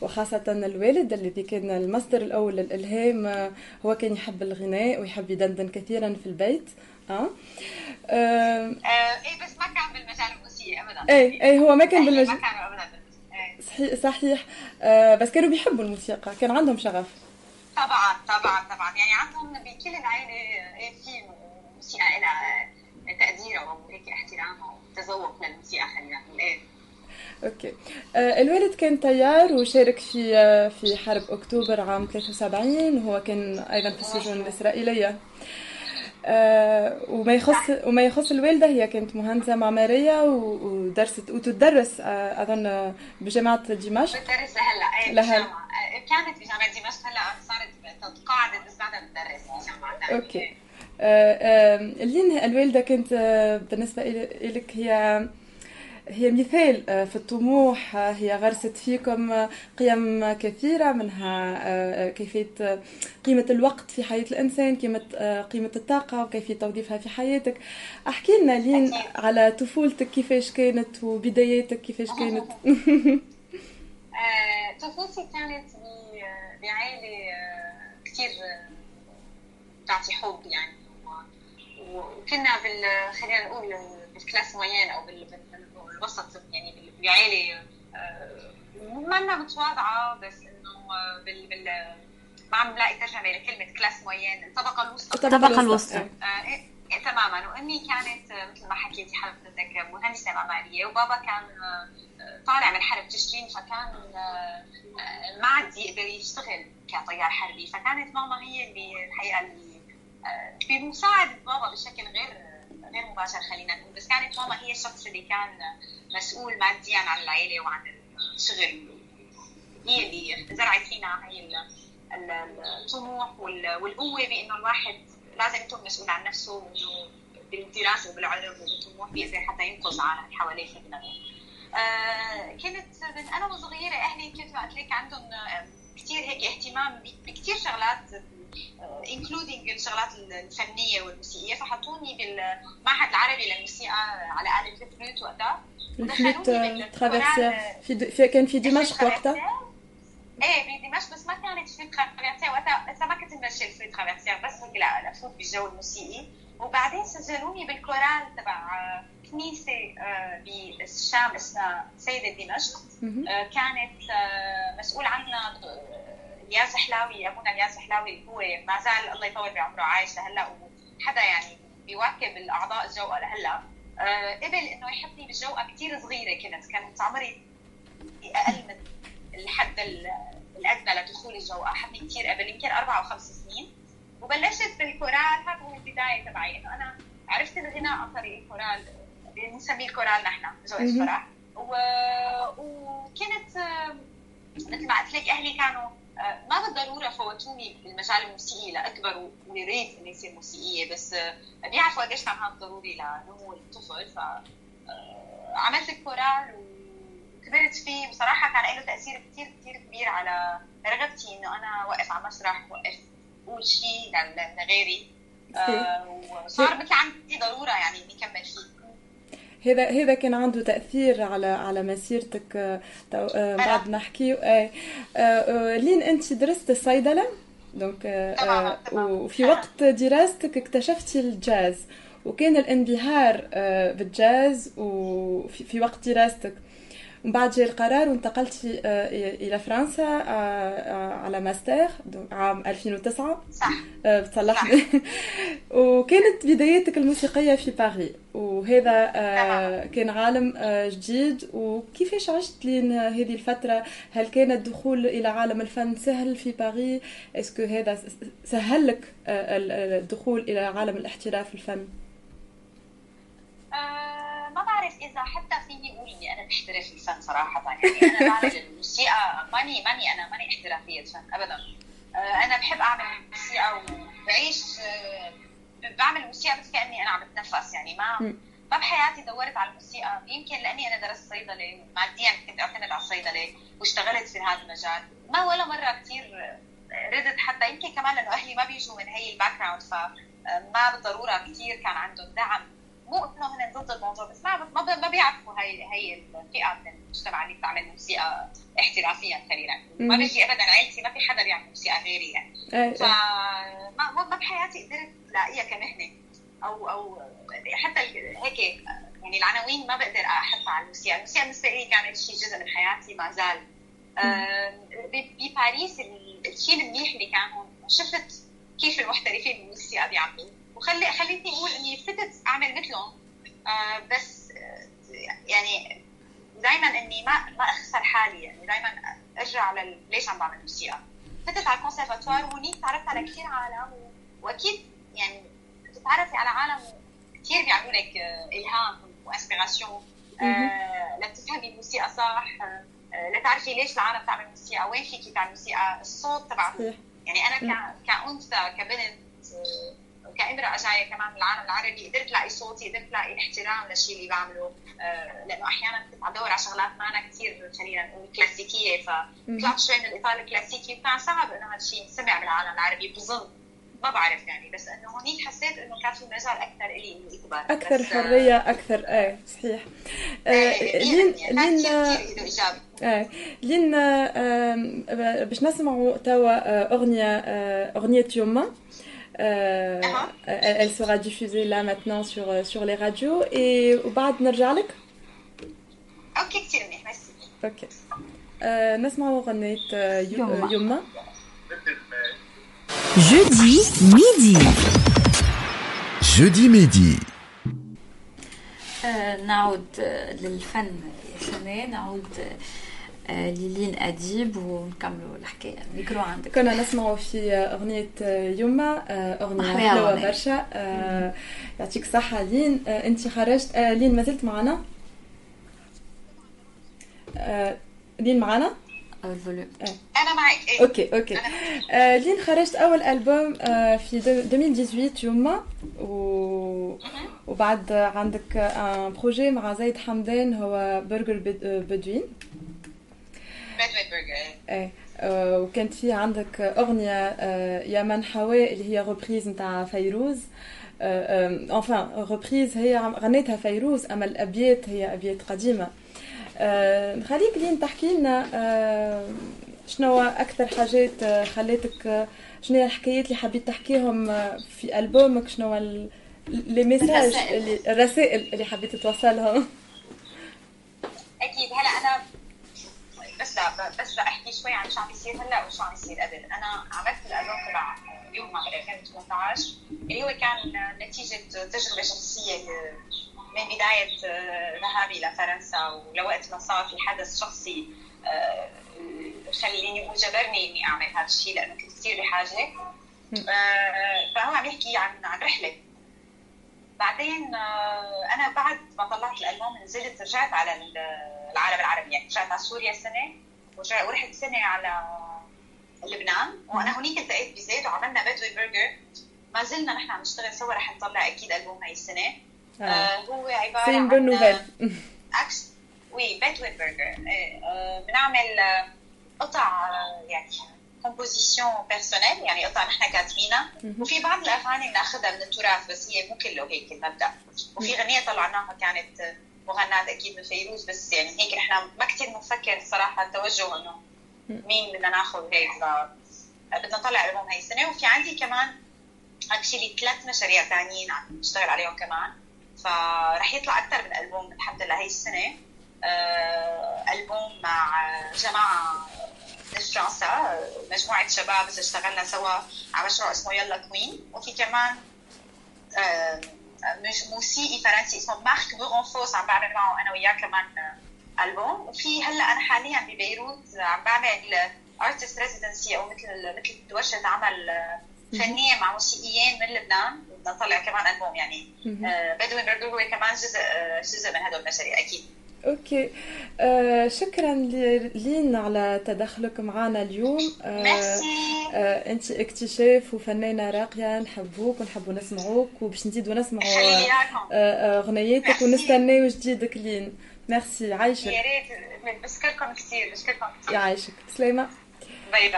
وخاصة الوالد الذي كان المصدر الأول للإلهام هو كان يحب الغناء ويحب يدندن كثيرا في البيت أه؟ آه، آه إيه بس ما كان بالمجال الموسيقي ابدا اي اي هو ما كان أهلي بالمجال ما كانوا ابدا. إيه. صحيح صحيح آه بس كانوا بيحبوا الموسيقى كان عندهم شغف طبعا طبعا طبعا يعني عندهم بكل العائله في موسيقى لها تقديرها وهيك وتذوق للموسيقى خلينا نقول. إيه. OK. آه الوالد كان طيار وشارك في آه في حرب أكتوبر عام 73 وهو كان أيضا في السجون الإسرائيلية. آه وما يخص وما يخص الوالدة هي كانت مهندسة معمارية ودرست وتدرس آه أظن بجامعة دمشق. بتدرس لهلأ. بالجامعة آه، كانت بجامعة دمشق هلأ صارت تقاعدت بس بعدها بتدرس بجامعة أوكي. لين الوالده كانت آه، بالنسبة لك هي هي مثال آه، في الطموح آه، هي غرست فيكم آه، قيم كثيرة منها آه، آه، كيفية آه، قيمة الوقت في حياة الإنسان قيمة آه، قيمة الطاقة وكيفية توظيفها في حياتك. أحكي لنا لين. على طفولتك كيفاش كانت وبداياتك كيفاش كانت؟ [laughs] آه، طفولتي كانت بعائلة آه، كثير آه، تعطي حب يعني. وكنا بال خلينا نقول بالكلاس موين أو بال- بال- بالوسط يعني بال- بعائلة آه، ما لنا متواضعة بس إنه بال بال ما عم بلاقي ترجمة لكلمه كلاس موين الطبقة الوسطى. الطبقة الوسطى. آه، إيه، إيه، تماما. وأمي كانت آه، مثل ما حكيتي حضرتك مهندسة معمارية وبابا كان آه، طالع من حرب تشرين فكان ما عاد يقدر يشتغل كطيار حربي. فكانت ماما هي اللي الحقيقة اللي بمساعدة بابا بشكل غير غير مباشر خلينا نقول. بس كانت ماما هي الشخص اللي كان مسؤول ماديا عن العيلة وعن الشغل. هي اللي زرعت فينا هي الطموح والقوة بإنه الواحد لازم يكون مسؤول عن نفسه وإنه بالدراسة وبالعلم وبالطموح بيقدر حتى ينقذ العالم اللي حواليه آه كنت من أنا وصغيرة أهلي كنت قلت لك عندهم كثير هيك اهتمام بكثير شغلات including الشغلات الفنية والموسيقية. فحطوني بالمعهد العربي للموسيقى على آلة ال flûte وقتها ال flûte traversière في, في كان في دمشق وقتها؟ إيه في دمشق بس ما كانت flûte traversière وقتها ما كنت نمشي ال flûte traversière بس هيك لا افوت بالجو الموسيقي. وبعدين سجلوني بالكورال تبع كنيسة آه، بالشام اسمها سيدة دمشق. آه، كانت آه، مسؤول عنها الياس حلاوي ابونا الياس حلاوي هو ما زال الله يطول بعمره عايش لهلا وحدا يعني بيواكب الأعضاء الجوقه لهلا أه قبل إنه يحطني بالجوقه كثير صغيرة كنت. كانت عمري أقل من الحد الأدنى لدخول الجوقه حطني كثير قبل يمكن أربع أو خمس سنين. وبلشت بالكورال هذا هو البداية تبعي. إنه أنا عرفت الغناء عن طريق الكورال بنسميه الكورال نحن جوقة الفرح. و... وكنت مثل ما قلت لك أهلي كانوا ما بالضرورة فوتوني بالمجال الموسيقي لاكبر ويريد اني اصير موسيقية بس بيعرفوا قديش كان هذا ضروري لنمو الطفل ف آه، عملت الكورال وكبرت فيه. بصراحة كان له تأثير كثير كثير كبير على رغبتي إنه أنا اوقف على مسرح واقف أقول شيء لغيري. آه، وصار مثل عندي ضرورة يعني إني أكمل فيه. هذا هذا كان عنده تأثير على على مسيرتك آه، آه، بعد نحكي آه، لين أنت درست الصيدله donc وفي وقت دراستك اكتشفتي الجاز وكان الانبهار بالجاز وفي وقت دراستك. من بعد جاء القرار وانتقلت آه، إلى فرنسا آه، آه، على ماستر عام 2009 صح. بتصلحني [laughs] وكانت بداياتك الموسيقية في باريس. وهذا كان عالم جديد. وكيفاش عشت لين هذه الفترة؟ هل كان الدخول إلى عالم الفن سهل في باريس؟ est-ce que هذا سهل لك الدخول إلى عالم الاحتراف الفن؟ ما بعرف إذا حتى فيني أقول اني أنا محترف الفن صراحة. يعني أنا بعمل [laughs] الموسيقى ماني ماني أنا ماني احترافية فن ابدا. آه، أنا بحب أعمل موسيقى وبعيش آه، بعمل موسيقى بس كأني أنا عم بتنفس. يعني ما ما بحياتي دورت على الموسيقى. يمكن لأني أنا درست صيدلة ماديا كنت أعتمد على الصيدله واشتغلت في هذا المجال. ما ولا مرة كثير ردت حتى. يمكن كمان لأنه أهلي ما بيجوا من هي ال background فما بالضرورة كثير كان عندهم دعم مو إنه هن ضد الموضوع بس ما ما بيعرفوا هي هي الفئة من المجتمع اللي بتعمل موسيقى احترافيا خلينا ما بيجي ابدا عيلتي ما في حدا بيعمل موسيقى غيري يعني. فما ما بحياتي قدرت لاقيها كمهنة أو أو حتى هيك يعني العناوين ما بقدر أحطها على الموسيقى، الموسيقى بالنسبة لي كانت شيء جزء من حياتي ما زال. بباريس الشيء المنيح اللي كان هون شفت كيف المحترفين بالموسيقى بيعملوا وخلي خليتني أقول إني فتت أعمل مثلهم آه بس آه يعني دائما إني ما ما أخسر حالي. يعني دائما أرجع على ليش عم بعمل موسيقى؟ فتت على الكونسرفاتوار وهنيك تعرفت على كثير عالم وأكيد يعني بتتعرفي على عالم كثير بيعملوا لك آه، إلهام وإنسبيراسيون. آه لتفهمي الموسيقى صح. آه لتعرفي ليش العالم تعمل موسيقى وين فيكي تعمل موسيقى. الصوت تبعه. يعني أنا كأنثى كبنت كأمرأة جاية كمان من العالم العربي قدرت لاقي صوتي قدرت لاقي الاحترام للشيء اللي بعمله. آه، لأنه أحيانا كنت عم دور على شغلات ما أنا كثير خلينا نقول كلاسيكية فطلعت شوي من الاطار الكلاسيكي وكان صعب إنه هذا الشيء ينسمع بالعالم العربي بظن. ما بعرف يعني بس إنه هونيك حسيت إنه كان في مجال أكثر إلي اني اكبر أكثر حرية أكثر إيه صحيح. آه لين لين آه لين آه باش نسمعوا توا أغنية أغنية يوما Euh, elle, elle, sera diffusée là maintenant sur, euh, sur les radios. Et وبعد نرجع لك؟ اوكي كثير منيح ميرسي اوكي نسمع أغنية يما Jeudi midi. Jeudi midi. آه، نعود آه، للفن يا سنة نعود آه، للين أديب ونكملوا الحكاية. الميكرو عندك. كنا نسمعوا في أغنية يما أغنية أحلى حلوة أغنية. برشا. آه، يعطيك الصحة لين آه، أنت خرجت. آه، لين ما زلت معنا؟ آه، لين معنا؟ ال volume أنا معك إيه. OK OK. آه، لين خرجت أول ألبوم آه، في دو- 2018 يوما. و... وبعد عندك un projet مع زيد حمدان هو Burger Bed- آه، Bedouin Burger إيه. آه، وكانت في عندك أغنية آه، يا من حواء اللي هي reprise نتاع فيروز. enfin reprise هي غنيتها فيروز أما الأبيات هي أبيات قديمة. آه، نخليك لين تحكي لنا آه، شنو أكثر حاجات آه، خلاتك آه، شنو هي الحكايات اللي حبيت تحكيهم آه، في ألبومك؟ شنو لي ميساج الرسائل. اللي الرسائل اللي حبيت توصلهم؟ أكيد. هلا أنا بس لا بس لا أحكي شوي عن شو عم بيصير هلأ وشو عم بيصير قبل. أنا عملت الالبوم تبع يوم مع 2018 اللي هو كان نتيجة تجربة شخصية من بداية ذهابي لفرنسا ولوقت ما صار في حدث شخصي آه، خليني أقول جبرني إني أعمل هذا الشيء لأنه كنت كثير بحاجة. آه، فهو عم يحكي عن عن رحلة. بعدين آه، أنا بعد ما طلعت الألبوم نزلت رجعت على ال- العالم العربي يعني رجعت على سوريا سنه ورحت سنه على لبنان وأنا هونيك التقيت بزيد وعملنا بدوي برجر. ما زلنا نحن عم نشتغل سوا رح نطلع أكيد ألبوم هاي السنة. آه. هو عبارة عن bonne nouvelle إكس oui Bedouin Burger. إيه، آه، بنعمل آه، قطع آه، يعني composition personnelle يعني قطع نحن كاتبينها. وفي بعض الأغاني بناخذها من التراث بس هي مو كله هيك المبدأ. وفي غنيه طلعناها كانت مغناة أكيد من فيروز بس يعني هيك نحن ما كثير بنفكر صراحة التوجه إنه مين بدنا ناخذ هيك بدنا نطلع ألبوم هاي السنة. وفي عندي كمان actually ثلاث مشاريع ثانيين عم نشتغل عليهم كمان. فرح يطلع أكثر من ألبوم الحمد لله هاي السنة. ألبوم مع جماعة من فرنسا آه، مجموعة شباب اشتغلنا سوا على مشروع اسمه Yalla Queen وفي كمان آه، موسيقي فرنسي اسمه مارك بورونفوس عم بعمل معه أنا وياه كمان آه، ألبوم. وفي هلأ أنا حاليا ببيروت عم بعمل artist residency أو مثل مثل ورشه عمل آه، فنية مع موسيقيين من لبنان. بدنا نطلع كمان ألبوم يعني. آه، بدوي هو كمان جزء آه، جزء من هدول المشاريع أكيد. OK. آه شكرا لين على تدخلك معنا اليوم. آه آه أنت اكتشاف وفنانة راقية نحبوك ونحبوا نسمعوك وباش نزيدوا نسمعوا آه آه اغنياتك. ونستناو جديدك لين. ميرسي. عيشك يا ريت. بشكركم كثير بشكركم كثير يعيشك سلامه bye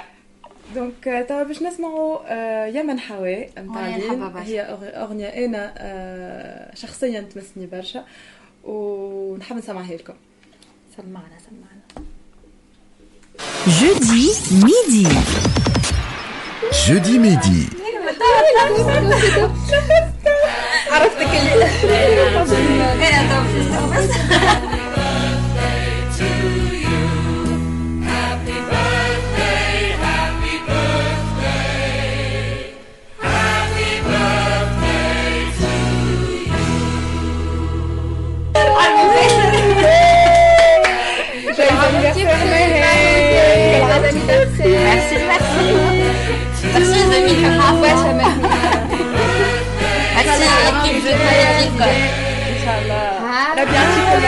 donc توا باش نسمعوا آه، يا من حواء نتاع. هي أغ- أغنية أنا شخصيا تمسني برشا. ونحب نسمعها لكم سمعنا سمعنا Jeudi midi. Jeudi midi. ميرسي ميرسي ميرسي زميل ميرسي كيف جيت ان شاء الله ربي يعطيكم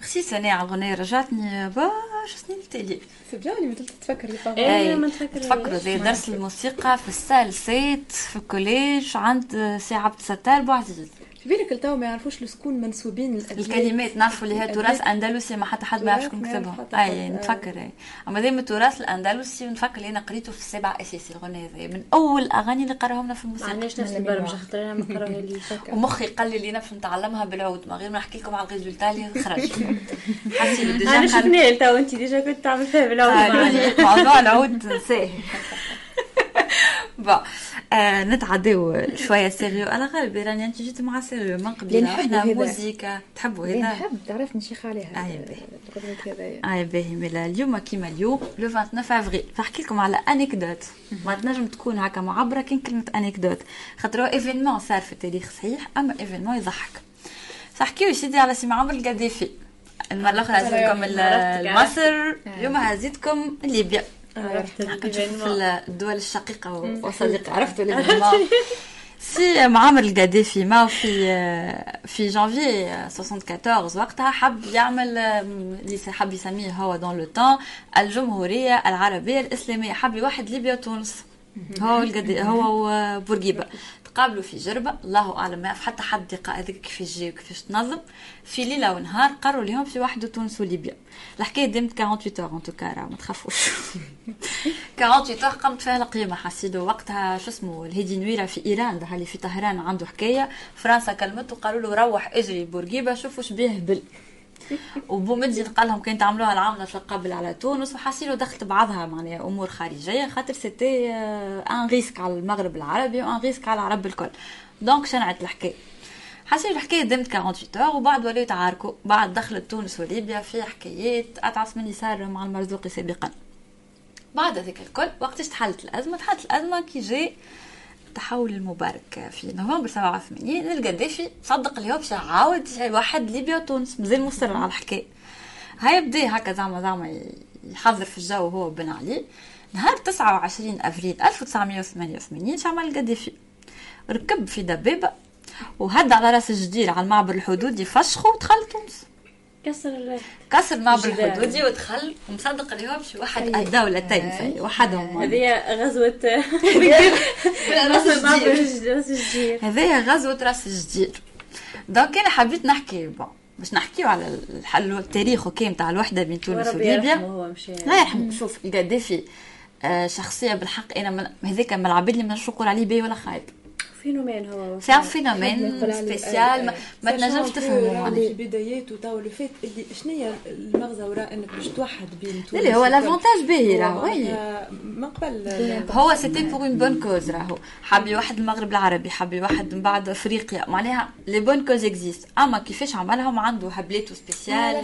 ميرسي سنة على الغنية رجعتني برشا سنين التالي سي بيان اللي بدلت تفكر لي تفكروا زي درس الموسيقى في السال سيت في الكوليج عند سي عبد الستار بوعزيز في بالك التو ما يعرفوش لشكون منسوبين. الكلمات نعرفوا اللي هي تراث. أندلسي ما حتى حد ما يعرف تراث شكون كتبهم اي حد. نتفكر أي أما دائما التراث الأندلسي نتفكر اللي أنا قريته في السبع أساسي الغنية هذه. من أول الاغاني اللي قراهم لنا في ما الموسيقى عندناش نفس البرمجة خاطر أنا ما قراوها لي [laughs] ومخي قال لي اللي أنا باش نتعلمها بالعود. ما غير ما نحكي لكم على ال résultat اللي خرج. [laughs] حسيت أنا déjà شفناه تو أنت déjà كنت تعمل فيها بالعود. معنا موضوع العود نساه. [laughs] با آه نتعداو شوية sérieux على غالب راني انت جيت مع sérieux من قبل؟ إحنا. موزيكا تحبوا هذا نحب تعرفني شيخ عليها أي باهي. أي باهي ملا اليوم كيما اليوم le 29 افريل فاحكي لكم على anecdote ما تنجم تكون هكا معبرة كان كلمه anecdote خاطر هو événement صار في التاريخ صحيح اما événement يضحك؟ فاحكيو سيدي على سي معمر القذافي. المرة الأخرى ال- مصر. اليوم هزيدكم ليبيا. عرفت نشوف في الدول الشقيقة وصديقي عرفتوا لازم سي معمر القذافي ما في في جانفي 74 وقتها حب يعمل اللي حب يسميه هو dans le temps الجمهورية العربية الإسلامية. حب يوحد ليبيا وتونس. هو القد هو وبورقيبة تقابلوا في جربة الله أعلم ما حتى حد لقاء هذيك كيفاش جاي وكيفاش تنظم في ليلة ونهار قرروا اليوم في وحدوا تونس وليبيا. الحكاية دامت 48 heures en tout cas راه ما تخافوش 48 heures قامت فيها القيامة حاسيلو. وقتها شو اسمه الهيدي نويرة في إيران ده اللي في طهران عنده حكاية. فرنسا كلمته قالوا له روح اجري بورقيبة شوفوا شبيه هبل وبومدين قال لهم كان تعملوها العاملة في قبل على تونس وحاسيلو دخلت بعضها معناها أمور خارجية خاطر c'était un risque على المغرب العربي و un risque على العرب الكل. donc شنعت الحكاية. حاسيلو الحكاية دمت 48 heures وبعد وليت يتعاركوا بعد دخلت تونس وليبيا في حكايات أتعس من صار مع المرزوقي سابقا. بعد ذاك الكل وقتاش تحلت الأزمة تحلت الأزمة كي جاء التحول المبارك في نوفمبر 87 القذافي صدق اللي هو باش يعاود يوحد ليبيا وتونس مازال مصر على الحكاية هاي بدا هكا زعما زعما يحضر في الجو هو وبن علي. نهار 29 أفريل 1988 شعمل القذافي ركب في دبابة وهد على رأس الجدير على المعبر الحدودي فشخه ودخل تونس. كسر كسر الجدار. الحدودي ودخل ومصدق اللي هو باش يوحد الدولتين في وحدهم هذه غزوة [laughs] رأس الجدير الج- رأس الجدير هذايا غزوة رأس الجدير donc أنا حبيت نحكي bon باش نحكيو على الحل التاريخ وكيم تاع الوحدة بين تونس وليبيا. لا يرحمه شوف القذافي آه، شخصية بالحق أنا هذاك من العباد اللي ما نقول عليه باهي ولا خايب. phénomène هو c'est un phénomène spécial ما- تنجمش معناها في بداياته tout le fait اللي شنو هي المغزى وراء انك باش توحد بين تونس اللي هو l'avantage باهي هو راه oui من قبل هو c'était pour une bonne cause راهو حاب يوحد المغرب العربي حاب يوحد من بعد افريقيا معناها les bonnes causes existent اما كيفاش عملهم عنده هبلاته spéciales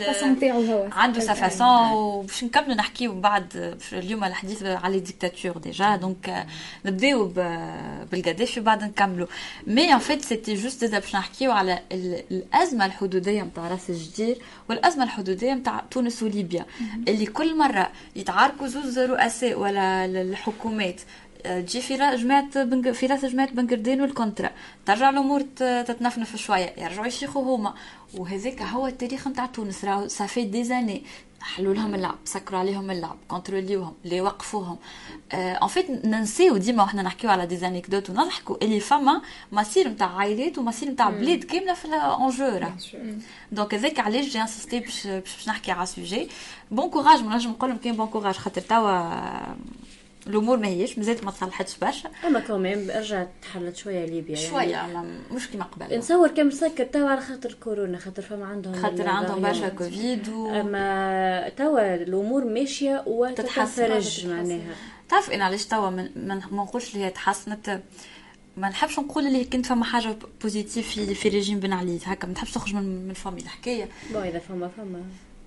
عنده sa façon وباش نكملوا نحكيو من بعد في اليوم الحديث على ديكتاتور déjà donc نبداو ب- بالقذافي بعد نكملوا mais en fait c'était juste déjà باش نحكيو على ال- الأزمة الحدودية نتاع راس الجدير والأزمة الحدودية نتاع تونس وليبيا اللي كل مرة يتعاركوا زوز رؤساء ولا ال- الحكومات آه، تجي في جماعة بنج... في راس جماعة بنقردين والكونترا. ترجع الأمور تتنفنف شوية يرجعوا يشيخوا هما. وهذاك هو التاريخ نتاع تونس راهو ça fait des années حلوا لهم اللعب سكروا عليهم اللعب كونتروليوهم اللي وقفوهم en fait ننسيو ديما وإحنا نحكيو على des anecdotes ونضحكوا. اللي فما مصير نتاع عائلات ومصير نتاع بلاد كاملة في راه donc هذاك علاش j'ai insisté باش باش نحكي على ال sujet bon courage ما نجم نقول لهم كاين bon courage خاطر توا الأمور ما هيش مازالت ما تصلحتش برشا. أما كمان رجعت تحلت شوية ليبيا يعني شوية مش كيما قبل. نصور كم سكر توا على خاطر كورونا خاطر فما عندهم خاطر عندهم برشا. كوفيد و... أما توا الأمور ماشية. وتتفرج معناها. تعرف أنا علاش توا ما نقولش اللي هي تحسنت؟ ما نحبش نقول اللي كنت فما حاجة positive في في ريجيم بن علي هكا ما نحبش تخرج من من فمي الحكاية. bon إذا فما فما.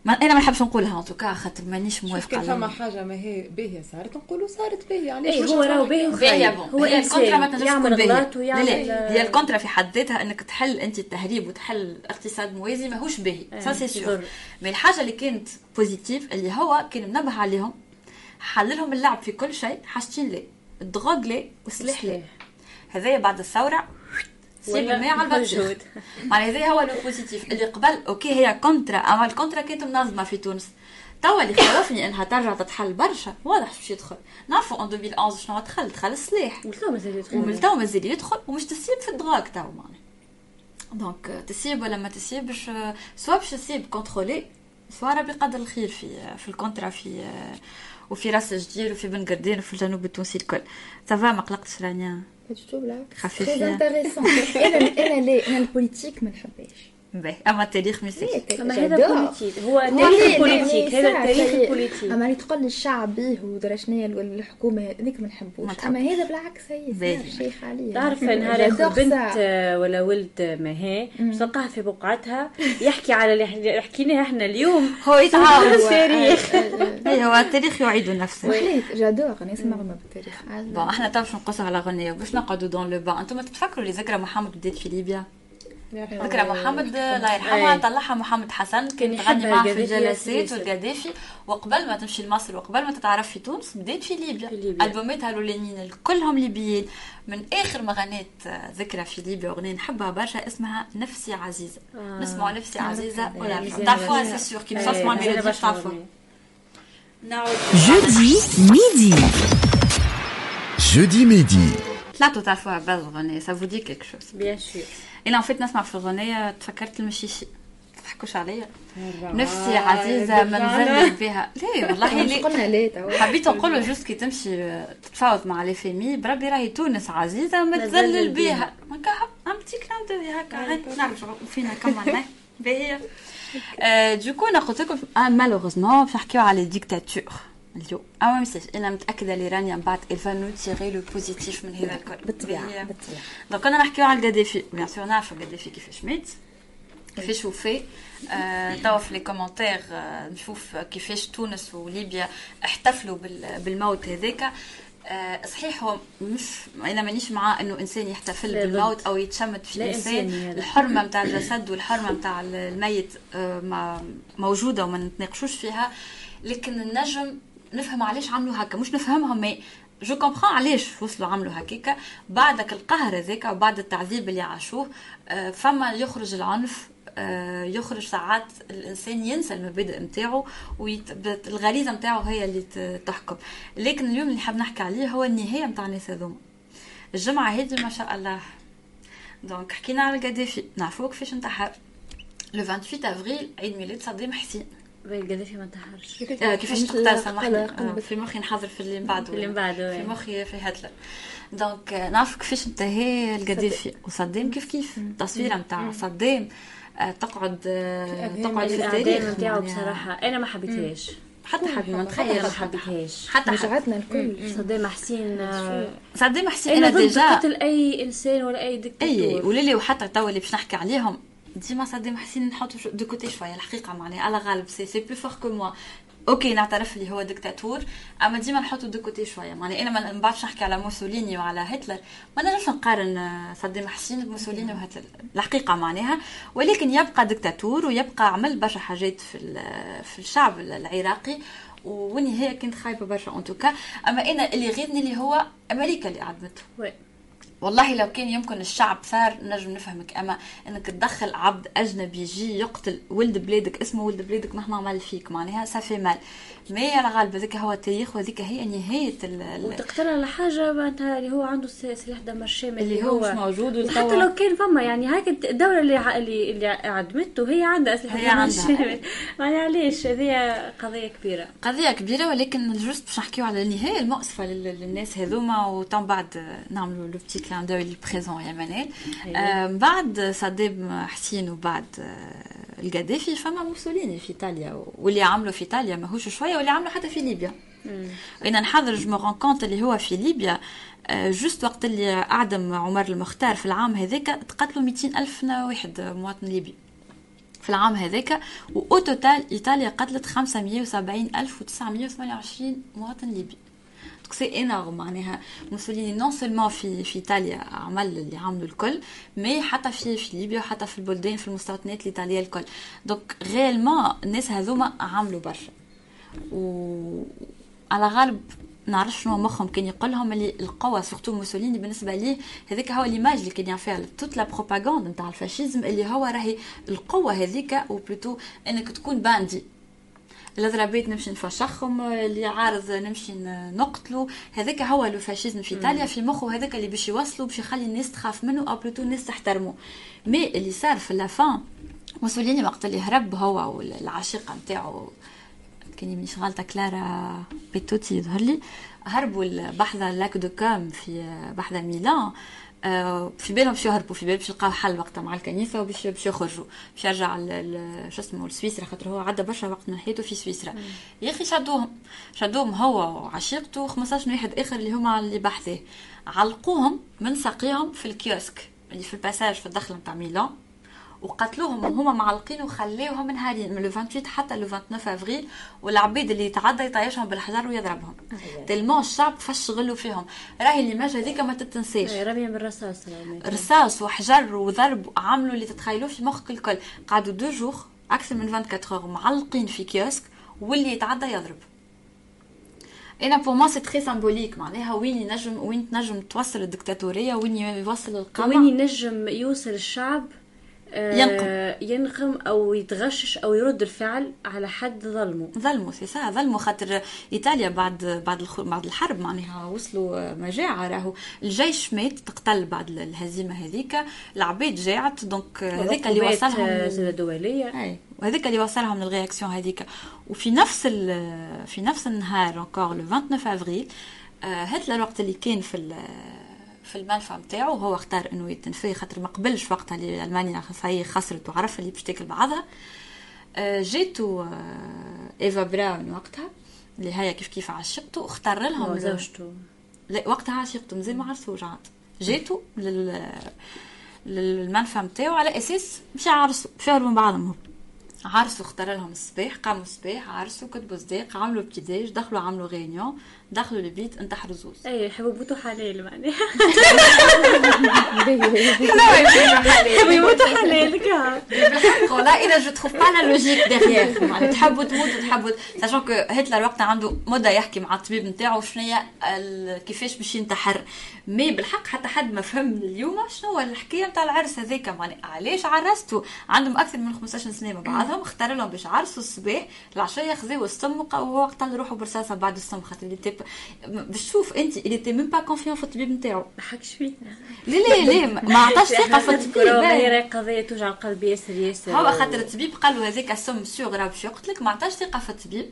ما أنا ما نحبش نقولها en tout cas خاطر مانيش موافقة كان فما. حاجة ما هي باهيه صارت نقولوا صارت باهيه علاش اي باش هو راهو؟ باهي وخايب هو هي الكونترا ما تنجمش يعمل تكون لا لا هي الكونترا في حد ذاتها إنك تحل أنت التهريب وتحل اقتصاد موازي ماهوش باهي إيه، ça c'est sûr يضر. mais الحاجة اللي كانت positive اللي هو كان منبه عليهم حل لهم اللعب في كل شيء حاجتين ليه؟ ال drogue ليه؟ والسلاح ليه؟ هذايا بعد الثورة ما عادش موجود. معناها هذا هو le positif اللي قبل OK هي كونترا اما الكونترا كانت منظمه في تونس توا اللي خوفني انها ترجع تتحل برشا واضح باش يدخل نعرفوا ان 2011 شنو دخل دخل السلاح له مازال يدخل ومن تو مازال يدخل ومش تسيب في ال drogue تو معناها donc تسيب ولا ما تسيبش soit باش تسيب contrôlé soit ربي قدر الخير في في الكونترا في وفي راس الجدير وفي بن قردين وفي الجنوب التونسي الكل. ça va ما قلقتش رانيا intéressant أنا أنا لا أنا ال politique ما نحبهاش باهي اما التاريخ ما يصيرش اما هذا politique هو تاريخ politique هذا التاريخ ال politique أما اللي تقول الشعب به ودرا شنو الحكومة هذيك ما نحبوش. ما أما هذا بالعكس هي شيخ عليه تعرف نهار بنت ولا ولد ماهي؟ تلقاها في بقعتها؟ يحكي على اللي حكيناه إحنا اليوم. هو يتعاود التاريخ اي هو التاريخ يعيد نفسه. وحليت. j'adore أنا اسمع ما بالتاريخ. bon إحنا تو باش نقصوا على غنية. باش نقعدوا dans le bain أنتم تتفكروا اللي ذكرى محمد بدأت في ليبيا؟ ذكرى محمد الله يرحمها أي. طلعها محمد حسن كان تغني يحبها معاه في الجلسات. والقذافي وقبل ما تمشي لمصر وقبل ما تتعرف في تونس بدات في ليبيا, ليبيا. ألبوماتها الأولانيين كلهم ليبيين من آخر ما غنات آه، ذكرى في ليبيا أغنية نحبها برشا اسمها نفسي عزيزة آه. نسمعوا نفسي عزيزة إيه، ولا تعرفوها. c'est sûr que إيه، مزيانة الميلودي تعرفوها. نعود Jeudi midi. Jeudi midi. طلعتوا تعرفوها باز اغنيه سا فو دي كيك شوز بيان سور أنا فيت نسمع في الاغنيه تفكرت المشيشي تضحكوش عليا نفسي عزيزه ما نزلت بها ليه والله مش ليه قلنا ليه تو حبيت نقول جوست كي تمشي تتفاوض مع لي فيمي بربي راهي تونس عزيزه ما ما تذلل تذلل بها هكا ام بتي كلام دو هكا هاي نعرف فينا كمان باهي آه، دوكو أنا قلت لكم مالوغوزمون باش نحكيو على ديكتاتور اليوم. اما message أنا متأكدة اللي رانيا من بعد elle va nous tirer le positif من هذا الكل. بالطبيعة باهي. بالطبيعة. donc أنا نحكيو على القذافي bien sûr نعرفوا القذافي كيفاش مات كيفاش آه، توا في les commentaires نشوف كيفاش تونس وليبيا احتفلوا بال- بالموت هذاك آه، صحيح هو مش أنا مانيش مع إنه إنسان يحتفل. بالموت أو يتشمت في لا الإنسان. الحرمة [coughs] نتاع الجسد والحرمة نتاع الميت آه، ما موجودة وما نتناقشوش فيها. لكن النجم نفهم علاش عملوا هكا مش نفهمهم mais je comprends علاش وصلوا عملوا هكاكا بعدك القهر هذاك وبعد التعذيب اللي عاشوه آه، فما يخرج العنف آه، يخرج ساعات الإنسان ينسى المبادئ نتاعو والغريزه نتاعو هي اللي تحكم. لكن اليوم اللي حاب نحكي عليه هو النهاية نتاع الناس هذوما. الجمعة هذه ما شاء الله. donc حكينا على القذافي نعرفوا كيفاش انتحر le 28 افريل عيد ميلاد صدام حسين القذافي ما انتحرش. آه، كيفاش تقتل سامحني آه، في مخي نحضر في اللي بعده اللي بعده، في. مخي في هتلر donc آه، نعرف كيفاش انتهى القذافي وصدام كيف كيف؟ التصويره نتاع صدام تقعد تقعد في التاريخ. نتاعو معناها. أنا أنا ما حبيتهاش. حتى حد ما أنا نتخيل ما حبيتهاش. حتى رجعتنا الكل. صدام حسين صدام حسين أنا déjà قتل أي إنسان ولا أي أي ديكتاتور وليلي وحتى توا اللي باش نحكي عليهم ديما صدام حسين نحطو de côté شوية الحقيقة معناها على غالب c'est c'est plus fort que moi OK نعترف اللي هو ديكتاتور اما ديما نحطو de côté شوية معناها أنا ما نبعرفش نحكي على موسوليني وعلى هتلر ما نجمش نقارن آه، صدام حسين بموسوليني وهتلر الحقيقة معناها ولكن يبقى ديكتاتور ويبقى عمل برشا حاجات في في الشعب العراقي والنهايه كانت خايبه برشا en tout cas اما أنا اللي غيرني اللي هو أمريكا اللي عدمته. والله لو كان يمكن الشعب ثار نجم نفهمك. أما إنك تدخل عبد أجنبي يجي يقتل ولد بلادك اسمه ولد بلادك مهما عمل فيك معناها ça fait mal ما يا الغالب هذاك هو التاريخ وهذيك هي نهايه ال- ال- وتقتل على حاجة معناتها اللي هو عنده سلاح دمر شامل اللي هو مش موجود حتى لو كان فما يعني هاك الدولة اللي ع- اللي اللي عدمته هي عندها دمر عندها. شامل [laughs] معناها علاش؟ هذه قضية كبيرة. قضية كبيرة ولكن juste باش نحكيو على النهاية المؤسفة لل- للناس هذوما وتم بعد نعملو le petit clin d'œil البريزون يا منال آه، بعد صدام حسين وبعد آه، القذافي فما موسوليني في إيطاليا؟ واللي عملوا في إيطاليا ماهوش شوية واللي عملوا حتى في ليبيا. أنا نحضر je me contente اللي هو في ليبيا آه، juste وقت اللي أعدم عمر المختار في العام هذاك تقتلوا 200 ألف واحد مواطن ليبي. في العام هذاك au total إيطاليا قتلت 570928 مواطن ليبي. c'est énorme معناها موسوليني non seulement في في ايطاليا عمل اللي عملوا الكل mais حتى في في ليبيا وحتى في البلدان في المستوطنات الايطاليه الكل donc réellement الناس هذوما عملوا برشا و على غالب نعرف شنو مخهم كان يقول لهم اللي القوة surtout موسوليني بالنسبة ليه هذاك هو l'image اللي كان يعمل toute la propagande نتاع ال fascisme اللي هو راهي القوة هذيك و plutôt انك تكون bandit الضربات نمشي نفشخهم اللي عارض نمشي نقتلو. هذاك هو le fascisme في إيطاليا في مخه هذاك اللي باش يوصلوا باش يخلي الناس تخاف منه أو plutôt الناس تحترمه mais اللي صار في la fin موسوليني وقت اللي هرب هو والعشيقة نتاعو كان مانيش غلطه كلارا بيتاتشي يظهر لي هربوا لبحذا lac de Côme في بحذا ميلان. في بالهم باش يهربوا في بالهم باش يلقاو حل وقتها مع الكنيسة وباش باش يخرجوا. باش يرجع شو اسمه لسويسرا خاطر هو عدى برشا وقت من حياته في سويسرا. يا أخي شدوهم شدوهم هو وعشيقته و15 واحد آخر اللي هما اللي بحثه علقوهم من ساقيهم في ال kiosque اللي في ال passage في الدخل نتاع ميلان. وقتلوهم وهما معلقين وخليوهم نهارين من le 28 حتى le 29 افريل والعبيد اللي يتعدى يطيشهم بالحجر ويضربهم. tellement الشعب فش غلوا فيهم. راهي ال image هذيك ما تتنساش رميه بالرصاص رصاص وحجر وضرب عملوا اللي تتخيلوه في مخك الكل. قعدوا deux jours أكثر من 24 heures معلقين في kiosque واللي يتعدى يضرب. أنا pour moi c'est très symbolique معناها وين ينجم وين تنجم توصل الدكتاتورية وين يوصل القمع. وين ينجم يوصل الشعب ينقم. آه، ينقم أو يتغشش أو يرد الفعل على حد ظلمه. ظلموا سي سا ظلموا خاطر إيطاليا بعد بعد بعد الحرب معناها وصلوا مجاعة راهو. الجيش مات تقتل بعد الهزيمة هذيك. العباد جاعت donc هذاك اللي وصلهم désolée أي وهذاك اللي وصلهم لل réaction هذيك. وفي نفس في نفس النهار encore le 29 افريل هتلر وقت اللي كان في في الملفى نتاعو هو اختار إنه يتنفي خاطر ما قبلش وقتها اللي ألمانيا هي خسرت وعرف اللي باش تاكل بعضها. آه، جيتو آه، إيفا براون وقتها اللي هي كيف كيف عشقته اختار لهم زوجته لا وقتها عشقته مازال ما عرسوش عاد. جيتو لل للمنفى نتاعو على أساس مش يعرسوا مش من بعضهم عرسوا اختار لهم الصباح قاموا الصباح عرسوا كتبوا صداق عملوا petit déj دخلوا عملوا réunion دخلوا البيت انتحروا زوز. اي يحبوا حلال معناها يحبوا يموتوا حلال والله أنا je trouve pas la logique derrière معناها تحبوا تموتوا تحبوا sachant que هتلر وقتها عنده مده يحكي مع الطبيب نتاعو شنو هي كيفاش باش ينتحر. mais بالحق حتى حد ما فهم اليوم شنو هو الحكاية نتاع العرس هذاك معناها علاش عرستوا عندهم أكثر من 15 سنة مع بعضهم اختار لهم باش عرسوا الصباح العشيه خذاو السم وهو قتل روحه برصاصه بعد السم خاطر اللي باش تشوف انت اللي تي même pas confiance في الطبيب نتاعو ما حكش فيه لا لا لا ما عطاش ثقة في [laughs] الطبيب هي قضية توجع القلب ياسر ياسر هو خاطر الطبيب قال له هذاك السم sûr راه باش يقتلك ما عطاش ثقة في الطبيب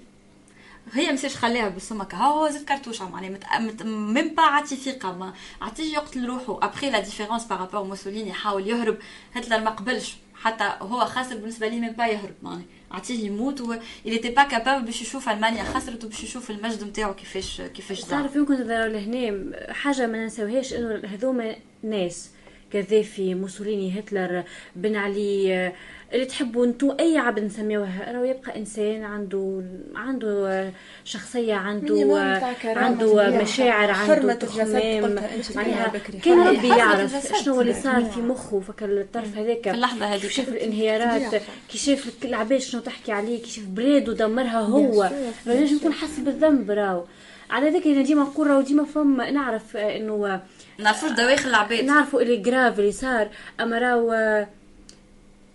هي مساش خليها بالسمك ها هو زاد كرتوشة معناها même pas عطي ثقة. ما عطيه يقتل روحه. après la différence par rapport موسوليني يحاول يهرب. هتلر ما قبلش. حتى هو خاسر بالنسبة لي ميم با يهرب معناها. عطيه يموت و il était pas capable باش يشوف المانيا خسرت وباش يشوف المجد نتاعو كيفاش كيفاش تعرف يمكن تظهر لهنا حاجة ما ننساوهاش إنه هذوما ناس. كذافي موسوليني هتلر بن علي اللي تحبوا انتو أي عبد نسميوه. راهو يبقى إنسان عنده عنده شخصية عنده عنده مشاعر عنده تخمام. معناها كان ربي يعرف شنو اللي صار في مخه فك الطرف هذاك. في اللحظة هذيك كيف شاف الانهيارات كي شاف العباد شنو تحكي عليه كي شاف بلاده دمرها هو. لازم يكون حس بالذنب راهو. على ذلك أنا ديما نقول راهو ديما فما نعرف إنه نعرفوش دواخل العباد نعرفوا اللي grave اللي صار. أما راهو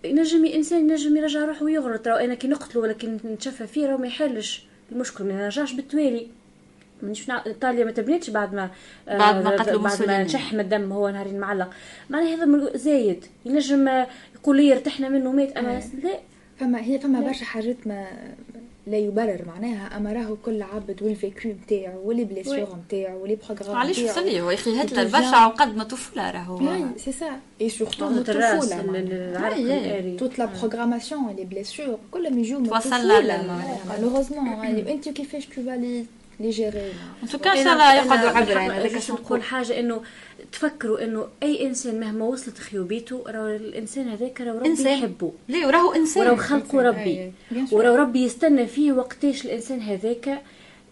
ينجم انسان ينجم يرجع روحه ويغلط راه أنا كي نقتله ولا كي نتشفى فيه راه ما يحلش. المشكل ما يرجعش بالتوالي. مانيش إيطاليا ما تبنيتش بعد ما بعد ما قتلوا بعد ما نشحم الدم هو نهارين معلق معناها هذا زايد. ينجم يقول لي ارتحنا منه مات أما لا. فما هي فما برشا حاجات ما لا يبرر معناها اما راهو كل عبد وال vécu نتاعو و les blessures نتاعو و les programmes علاش وصل لي هو يا أخي هتلر برشا عقد ما طفولة راهو c'est ça et surtout الطفوله toute la programmation les blessures كلهم يجوا توصل malheureusement انت كيفاش tu vas les gérer en tout cas ان شاء الله يقعدوا عبره هذاك نقول حاجة إنه تفكروا إنه أي إنسان مهما وصلت خيوبيته راهو الإنسان هذاك راهو ربي إنسان. يحبه. ليه؟ وراهو إنسان. وراهو خلقه ربي. وراهو ربي يستنى فيه وقتاش الإنسان هذاك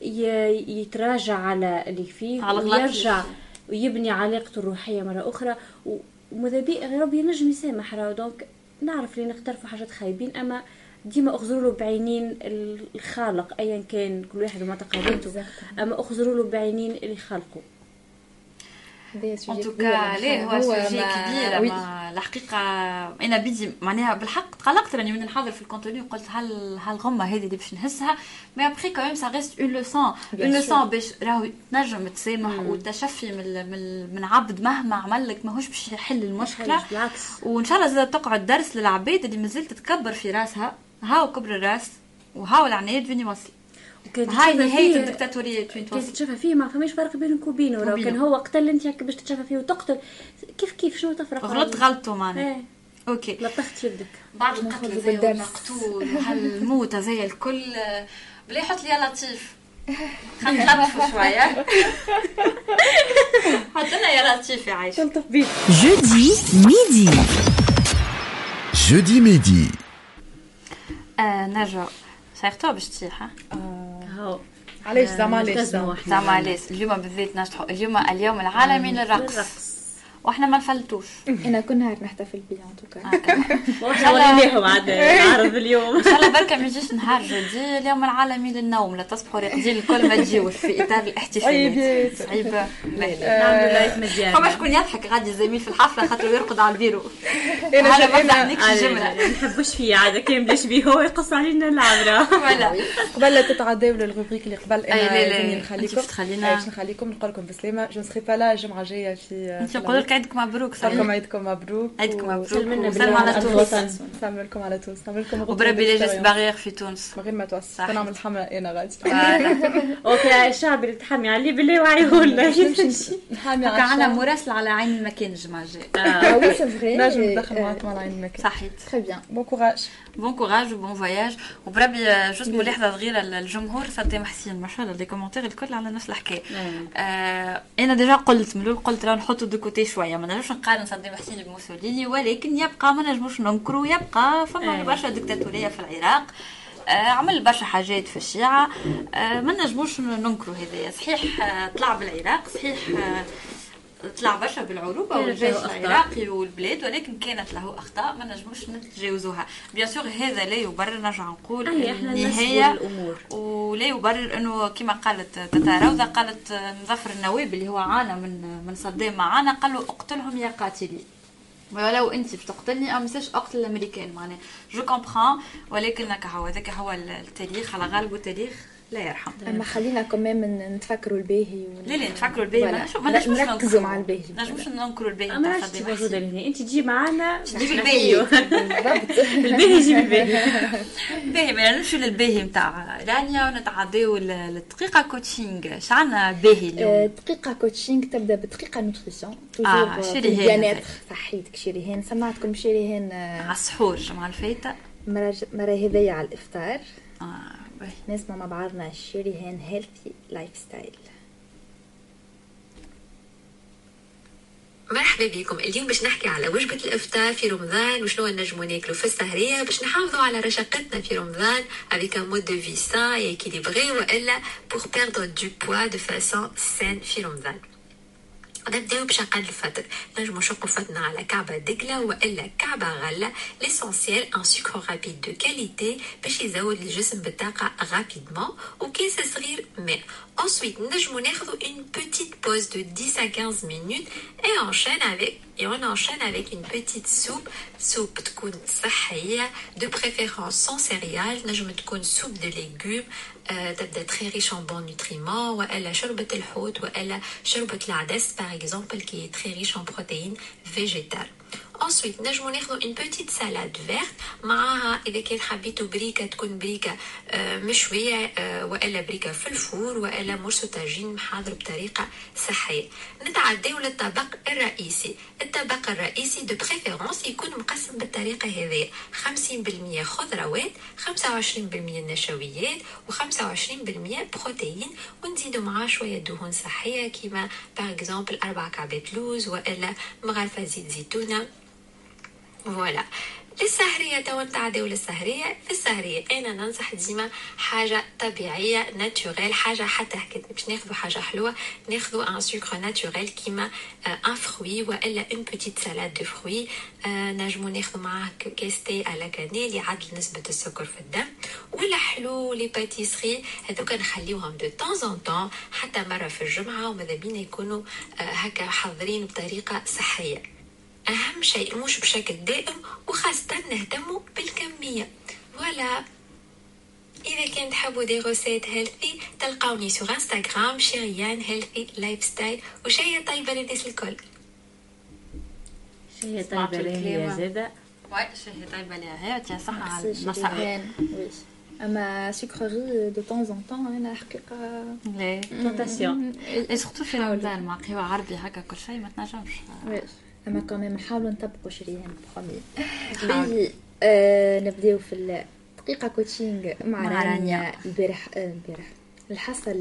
يتراجع على اللي فيه على ويرجع ويبني علاقته الروحية مرة أخرى. وماذا بي ربي ينجم يسامح راهو. donc نعرف اللي نقترفوا حاجات خايبين أما ديما اخزروا له بعينين الخالق ايا كان كل واحد ومعتقداته أما اخزروا له بعينين اللي خلقه. en tout cas ليه؟ هو sujet كبير. ما الحقيقة أنا بدي معناها بالحق تقلقت راني من نحضر في ال contenu وقلت هل هالغمه هذه اللي باش نهزها؟ mais après quand même ça reste une leçon une leçon باش راهو تنجم تسامح والتشفي من من, من عبد مهما عمل لك ماهوش باش يحل المشكلة. وإن شاء الله زاد تقعد درس للعباد اللي مازال تتكبر في راسها هاو كبر الراس وهاو العناية فيني وصل كنت هاي وين كيف توصل؟ تشوفها فيه ما فماش فرق بينك وبينه. راه وبينه. كان هو قتل انت هكا باش تشوفها فيه وتقتل كيف كيف؟ شنو تفرق؟ غلط غلطوا معناها. إيه. أوكي. لطخت يدك. بعد القتل زي. المقتول وهالموت زي الكل. بلا يحط لي يا لطيف خلينا نلطفوا شوية. حط لنا يا لطيف يا عايشة. تلطف بيه Jeudi midi. Jeudi midi. آه نرجع. صيغتوا باش تطيح ها؟ هاو علاش زعما علاش نلتزموا زعما؟ علاش اليوم بالذات نجحوا. اليوم اليوم العالمي للرقص. للرقص. وإحنا ما نفلتوش أنا كل نهار نحتفل بيه [laughs] [laughs] إن توكا وليناهم عاد نعرض اليوم. إن شاء الله بركة ما يجيش نهار جدي اليوم العالمي للنوم لا تصبحوا راقدين الكل ما تجيوش في إطار الاحتفالات. صعيبه لا لا نعملوا لايف مزيان فما شكون يضحك غادي الزميل في الحفلة خاطر يرقد على البيرو. أنا ما أنا ما نحبوش فيه عاد كان بلاش بيه هو يقص علينا العبرة. [laughs] فوالا. قبل لا تتعداو للروبريك اللي قبل أنا نخليكم نخليكم؟ نقول لكم بسلامه جو سخي با لا الجمعه الجايه في انت نقول لك عيدك مبروك لكم سلام عيدكم مبروك عيدكم مبروك. سلمنا وسلم على تونس. سلام لكم على تونس نعمل لكم وبربي لا جيست بالإكسبيرينس. باغيغ في تونس. من غير ما توصل صحيح. نعمل حمله أنا غادي. [laughs] [laughs] OK الشعب اللي تحمي. عليه بالله وعيهولنا نحامي هكا عندنا على مراسله على عين المكان الجمعه الجايه [laughs] c'est vrai. نجم ندخل euh, معاكم على عين المكان. صحيت. Très bien. بون كوراج بون كوراج وبون فواياج وبربي آه، juste ملاحظة صغيرة للجمهور صدام حسين ما شاء الله les commentaires الكل على نفس الحكاية. آه أنا déjà قلت من الأول قلت راه نحطوا de côté شوية. ما نجمش نقارن صدام حسين بموسوليني ولكن يبقى ما نجموش ننكروا يبقى فما أي. برشا ديكتاتوريه في العراق. آه عمل برشا حاجات في الشيعة. آه ما نجموش ننكروا هذايا. صحيح آه طلع بالعراق صحيح طلع برشا بالعروبة كانت والجيش. العراقي والبلاد ولكن كانت له أخطاء ما نجموش نتجاوزوها. بيان سور هذا لا يبرر نرجع نقول النهايه ولا يبرر إنه كما قالت تتا روضه قالت مظفر النواب اللي هو عانى من من صدام معانا قال له اقتلهم يا قاتلي. ولو أنت باش تقتلني أو مساش أقتل الأمريكان معناها. je comprends ولكن هكا هو هذاك هو التاريخ على غالب التاريخ. لا يرحم أما خلينا كمان نتفكروا الباهي لا لا نتفكروا الباهي. ما نجموش نركزوا. مع الباهي. ما نجموش ننكروا الباهي ما نتاع عادش صدام موجوده لهنا أنت تجي معانا تجيب الباهي. [laughs] الباهي يجيب الباهي. [laughs] باهي ما نمشيو للباهي نتاع رانيا ونتعداو للدقيقة coaching شعنا باهي آه، اليوم دقيقة coaching تبدأ بدقيقة nutrition آه، شيريهان بيانات هذاك. صحيتك شيريهان سمعتكم شيريهان آه، على السحور الجمعة الفايتة مرة هذيا على الإفطار. باهي نسمع مع بعضنا شيريهان healthy lifestyle مرحبا بكم. اليوم باش نحكي على وجبة الإفطار في رمضان وشنو نجمو ناكلو في السهرية. باش نحافظوا على رشاقتنا في رمضان avec un mode de vie sain et équilibré وإلا pour perdre du poids de façon saine في رمضان. نبداو بشقان الفطر نجمو نشقو فطنا على كعبة دقلة وإلا كعبة غلة l'essentiel un sucre rapide de qualité باش يزود الجسم بالطاقة rapidement وكاس صغير ماء Ensuite, نجمو ناخذو une petite pause de 10 à 15 minutes et enchaîne avec et on enchaîne avec une petite soupe soupe تكون صحية de préférence sans céréales نجم تكون soupe de légumes آه، تبدا très riche en bons nutriments والا شوربة الحوت والا شوربة العدس par exemple qui est très riche en protéines végétales Ensuite, نجمو ناخذو une petite salade verte. معاها إذا كان حبيتو بريكة تكون بريكة آه، مشوية آه، وإلا بريكة في ال four وإلا morceau طاجين محضر بطريقة صحية. نتعداو للطبق الرئيسي. الطبق الرئيسي de préférence يكون مقسم بالطريقة هذه 50% خضروات 25% نشويات و25% بروتين. ونزيدو معاه شوية دهون صحية كيما par exemple أربع كعبات لوز وإلا مغرفة زيت زيتونة. voilà. للسهرية توا نتعداو للسهرية السهرية أنا ننصح ديما؟ حاجة طبيعية naturel حاجة حتى هكا باش ناخذو حاجة حلوة ناخذو un sucre naturel كيما un fruit وإلا une petite salade de fruits نجمو ناخذو معاه كاس thé à la cannelle يعدل نسبة السكر في الدم. ولا حلو les pâtisseries هذوك نخليوهم دو طون ان طون حتى مرة في الجمعة وماذا بينا يكونوا آه، هكا حاضرين بطريقة صحية. أهم شيء مش بشكل دائم وخاصة نهتموا بالكمية. ولا إذا كان تحبوا des recettes healthy تلقاوني sur انستغرام شيريان Healthy Lifestyle وشهية طيبة للناس الكل. شهية طيبة طيبة ليها هي تيا صح على ميرسي النصائح شيريهان oui أما sucré de temps en temps أنا حقيقه la tentation et surtout في رمضان مع قهوة عربي هكا كل شيء ما تنجمش. أما كمان نحاولوا نطبقوا شريان promis باهي آه نبداو في الدقيقه coaching مع, مع رانيا. رانيا البارح آه، البارح الحصه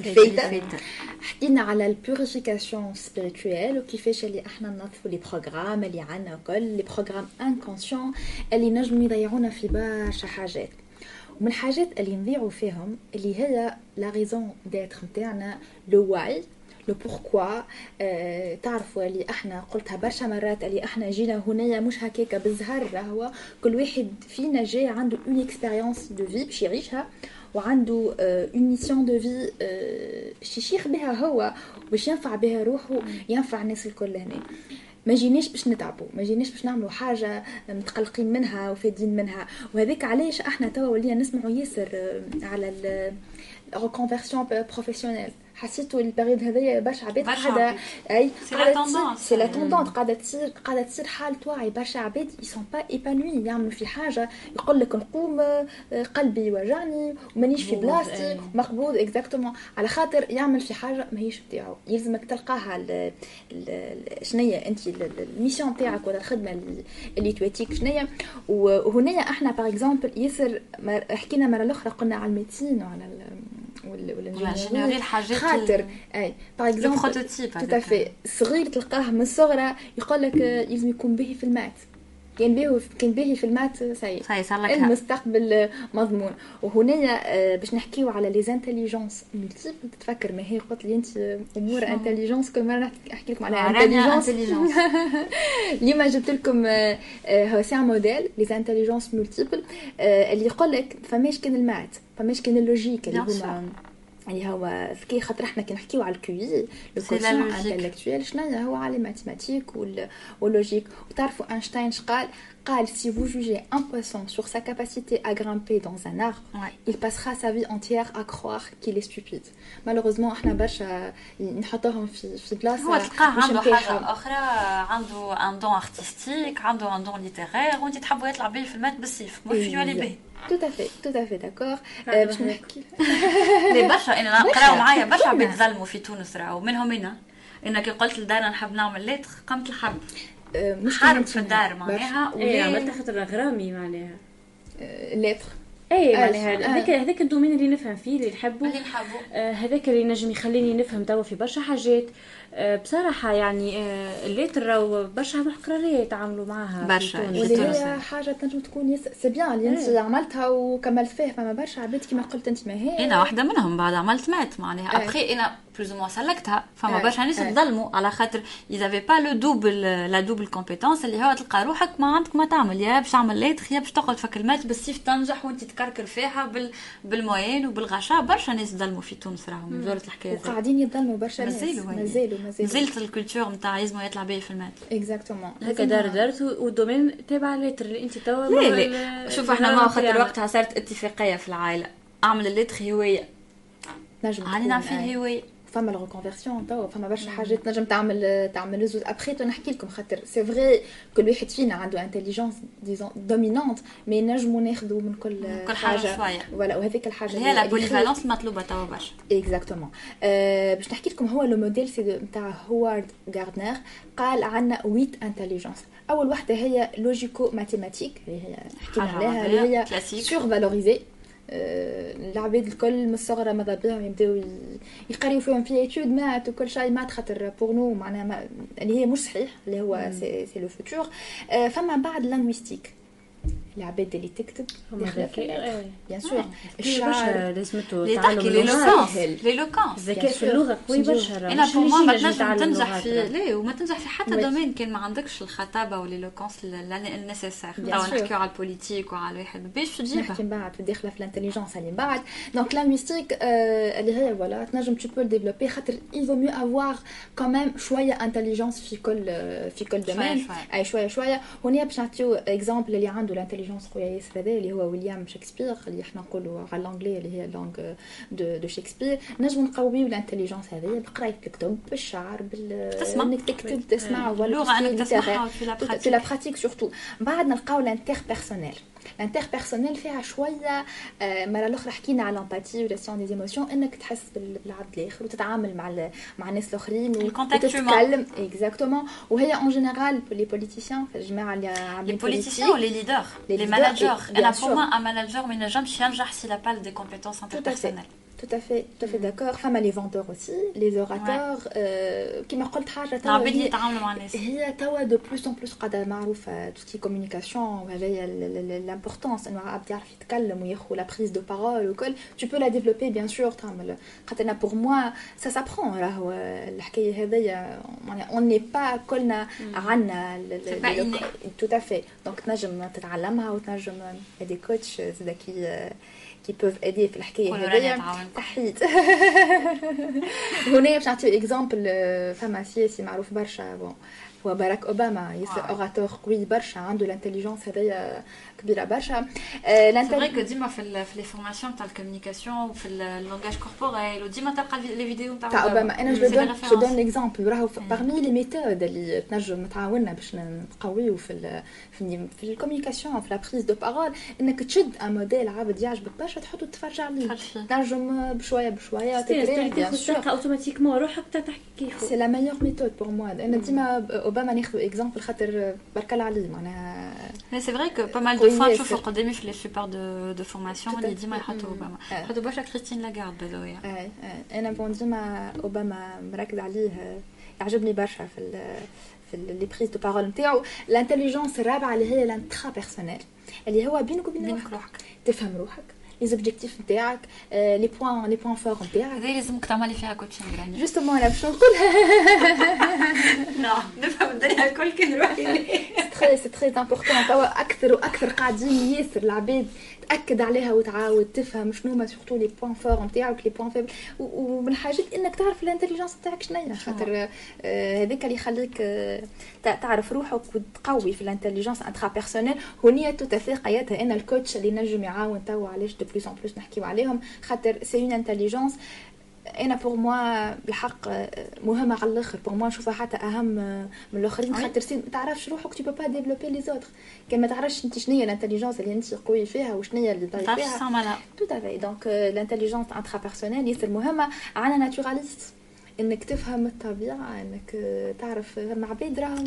الفايتة. حكينا على ال purification spirituelle وكيفاش اللي إحنا ننظفوا les programmes اللي عندنا وكل les programmes inconscients اللي نجموا يضيعونا في برشا حاجات. ومن الحاجات اللي نضيعوا فيهم اللي هي la raison d'être نتاعنا le وعي le pourquoi آه تعرفوا اللي إحنا قلتها برشا مرات اللي إحنا جينا هنايا مش هكاكا بالزهر راهو كل واحد فينا جاي عنده une expérience de vie باش يعيشها وعنده une mission de vie باش يشيخ بها هو باش ينفع بها روحه ينفع الناس الكل هنا. ما جيناش باش نتعبوا ما جيناش باش نعملوا حاجة متقلقين منها وفادين منها. وهذاك علاش إحنا توا ولينا نسمعوا ياسر آه، على ال reconversion professionnelle حسيتوا ال période هذايا برشا عباد قاعدة. اي tendance. c'est la tendance قاعدة تصير قاعدة تصير حاله وعي برشا عباد sont pas épanouis يعملوا في حاجة يقول لك نقوم آه، قلبي يوجعني ومانيش في بلاصتي. مقبوض exactement على خاطر يعمل في حاجة ماهيش نتاعو يلزمك تلقاها شنيا أنت ال- ال- ال mission نتاعك ولا الخدمة اللي, تواتيك شنيا وهنايا أحنا par exemple ياسر حكينا مرة الأخرى قلنا على ال médecine وعلى ال- وال- وال ingénierie الحاجات خاطر et par exemple تو صغير تلقاه من الصغرى يقول لك آه، يلزم يكون باهي في ال maths. كان باهي كان باهي في ال maths c'est صحيح صار لك المستقبل مضمون. وهنايا آه، باش نحكيو على les intelligences multiples تتفكر ما هي قلت لي أنت أمور intelligence كل مرة نحكي- لكم على intelligence [laughs] اليوم جبت لكم آه، آه، هو c'est un modèle les intelligences multiples اللي يقول لك فماش كان ال maths فماش كان ال logique اللي هما. اللي هو ذكي خاطر إحنا كي نحكيو على ال QI le C'est la quotient logique. intellectuel شنو هو على ال mathématiques وال- وال logique وتعرفوا أينشتاين قال قال si vous jugez un poisson sur sa capacité à grimper dans un arbre Ouais. il passera sa vie entière à croire qu'il est stupide malheureusement إحنا برشا نحطوهم في في بلاصه هو تلقاه مش عنده متاحة. حاجة أخرى عنده un don artistique عنده un don littéraire وانت تحبوا يطلع به في ال maths بالسيف مش يولي به tout à fait tout à fait d'accord. آه، باش نحكي ليه برشا أنا نقراو معايا برشا [laughs] عباد ظلموا في تونس راهو. منهم إنا. إنا كي قلت لدارنا نحب نعمل lettres قمت الحرب. آه، مش حرب في الدار. معناها إيه وليه عملت خاطر غرامي معناها. آه، lettres اي آه، معناها. آه. هذاك هذاك ال domaine اللي نفهم فيه اللي نحبه. اللي نحبوا آه، هذاك اللي نجم يخليني نفهم توا في برشا حاجات. آه، بصراحة يعني آه، ال lettres راهو برشا محقرية يتعاملوا معاها برشا. واللي. هي حاجة تنجم تكون يس... c'est bien اللي انت إيه. عملتها وكملت فيه فما برشا عباد كيما قلت انت ما هي أنا واحدة منهم بعد عملت maths معناها. ابخي أنا plus ou moins سلكتها فما إيه. برشا ناس إيه. تظلموا على خاطر إذا pas le double la double compétence اللي هو تلقى روحك ما عندك ما تعمل يا باش تعمل lettres يا باش تقعد فك ال maths بالسيف تنجح وانت تكركر فيها بال بال moyenne وبالغشاء برشا ناس ظلموا في تونس راهو من زورة الحكاية. وقاعدين يتظلموا برشا ناس مازالوا زلت ال culture نتاع يزمو يطلع به في ال maths. exactement هكا دار دارت وال domaine تابع ال lettres اللي انت توا لا لا. شوف إحنا ما خاطر نتاعنا. وقتها صارت اتفاقية في العائلة. أعمل ال lettres هواية. نجم نعرف أي. هواية. فما ال reconversion توا فما برشا حاجات نجم تعمل تعمل زوز ابخي تو نحكي لكم خاطر c'est vrai كل واحد فينا عنده انتليجونس disons dominante mais نجموا ناخذوا من كل من كل حاجة شوية. ولا وهذيك الحاجة اللي هي la اللي polyvalence المطلوبه توا برشا. Exactement أه باش نحكي لكم هو le modèle c'est نتاع هوارد جاردنر قال عندنا 8 intelligences أول وحده هي logico-mathématique اللي هي حكينا حاجة عليها عربية، اللي هي classique. survalorisée العباد الكل من الصغر ماذا بهم يبداو يقريو فيهم في études maths وكل شيء maths خاطر pour nous معناها ما- اللي هي مش صحيح اللي هو سي سي لو فوتور فما بعد لانغويستيك. العباد اللي تكتب هما داخلة في ذكاء، اللغة. إيه. بيان سور الشعر الشعر لازمته اللي تعلم تحكي اللغات. ليلوكونس ليلوكونس الذكاء Bien في sûr. اللغة قوي Bien sûr. برشا راه. أنا مش بور اللي ما يجي ما نجم تنجم يتعلم تنجح لغات في راه. لا وما تنجح في حتى Oui. دومين كان ما عندكش الخطابه والليلوكونس النيسيسير Bien توا sûr. نحكيو على البوليتيك وعلى الواحد باش تجيبها نحكي من بعد داخله في الانتليجنس اللي من بعد دونك لانغويستيك اللي هي فوالا تنجم tu peux le développer خاطر il vaut mieux avoir quand même شوية intelligence في كل في كل شوية domaine شوية. اي شوية شوية هنا باش نعطيو exemple اللي عنده ال intelligence intelligence خويا ياسر هذا اللي هو ويليام شكسبير اللي إحنا نقولوا على l'anglais اللي هي langue de, de شكسبير نجم نقويو ال intelligence هذه بقرايه الكتب بالشعر بال تسمع. انك تكتب تسمع ولا اللغة انك تسمعها في لا في لا براتيك سورتو بعد نلقاو ال interpersonnelle ال interpersonnelle فيها شوية آه، مره الاخرى حكينا على ال empathie و la gestion des émotions انك تحس بال- بالعبد الآخر وتتعامل مع ال- مع الناس الاخرين و- ال contact وتتكلم exactement وهي en général les politiciens في الجماعه اللي لي عاملين politiciens ou politique. les leaders Les les leaders, managers et- أنا bien pour sûr. moi un manager ما ينجمش ينجح s'il a pas des compétences fait. Interpersonnelles Tout à fait, tout à fait d'accord. Femme, les vendeurs aussi, les orateurs. Euh, qui m'a قلت حاجة توا العباد اللي هي- يتعاملوا مع الناس هي توا de plus en plus قاعدة معروفه tout ce qui communication وهذايا l'importance انه عبد يعرف يتكلم وياخذ la prise de parole وكل tu peux la développer bien sûr تعمل خاطر أنا pour moi ça s'apprend راهو الحكاية هذايا معناها on naît pas كلنا عندنا C'est pas inné. tout à fait donc تنجم تتعلمها وتنجم des coachs زادا qui qui peuvent aider في الحكاية كل راني هذيا نتعاون. تحيت [laughs] هنا باش نعطيو exemple فما سياسي معروف برشا. bon هو باراك أوباما ياسر آه. orateur قوي برشا عنده ال intelligence هذايا. كبيره برشا C'est vrai que ديما في ال- في les formations تاع ال communication وفي ال langage corporel وديما تلقى ال vi- les vidéos تاع تاع اوباما أنا je C'est des donne je références. دون ليكزامبل راهو parmi les méthodes اللي تنجم تعاوننا باش نقويو في ال في, في ال communication في la prise de parole انك تشد un modèle عبد يعجبك برشا تحطو تتفرج عليه تفرج فيه. تنجم بشويه بشويه تترين بيان تاخذ sûr ثقه automatiquement روحك تا تحكي كيف c'est la meilleure méthode pour moi أنا ديما اوباما ناخذ exemple خاطر برك الله عليه معناها Mais c'est vrai que pas mal de Oui, fois yes. نشوفوا قدامي في les supports de de formation Tout à اللي fait. ديما يحطوا Mm. اوباما آه. يحطوا برشا كريستين لاغارد بذويا اي اي أنا bon ديما اوباما مركز عليه يعجبني برشا في ال في les prises de parole نتاعو ال intelligence الرابعه اللي هي ال intrapersonnelle اللي هو بينك وبين بينك روحك روحك تفهم روحك les objectifs نتاعك les points les points forts نتاعك هذا لازمك تعملي فيها coaching راني تاكد عليها وتعاود تفهم شنو هما surtout les points forts نتاعك les points faibles ومن الحاجات إنك تعرف ال intelligence نتاعك شنيا خاطر آه، هذاك اللي يخليك آه، تع- تعرف روحك وتقوي في ال intelligence intrapersonnelle tout à fait قياتها أنا ال coach اللي نجم يعاون توا علاش de plus en plus نحكيو عليهم. خاطر c'est une intelligence أنا pour moi بالحق مهمه على الآخر. pour moi نشوفها حتى أهم من الآخرين. خاطر si ما تعرفش روحك tu peux pas développer les autres كان ما تعرفش أنت شنو هي ال intelligence اللي أنت قوي فيها وشنو هي اللي ضعيف فيها. tout à fait donc ال intelligence intrapersonnelle ياسر مهمة عنا naturaliste إنك تفهم الطبيعة إنك تعرف مع عباد راهم.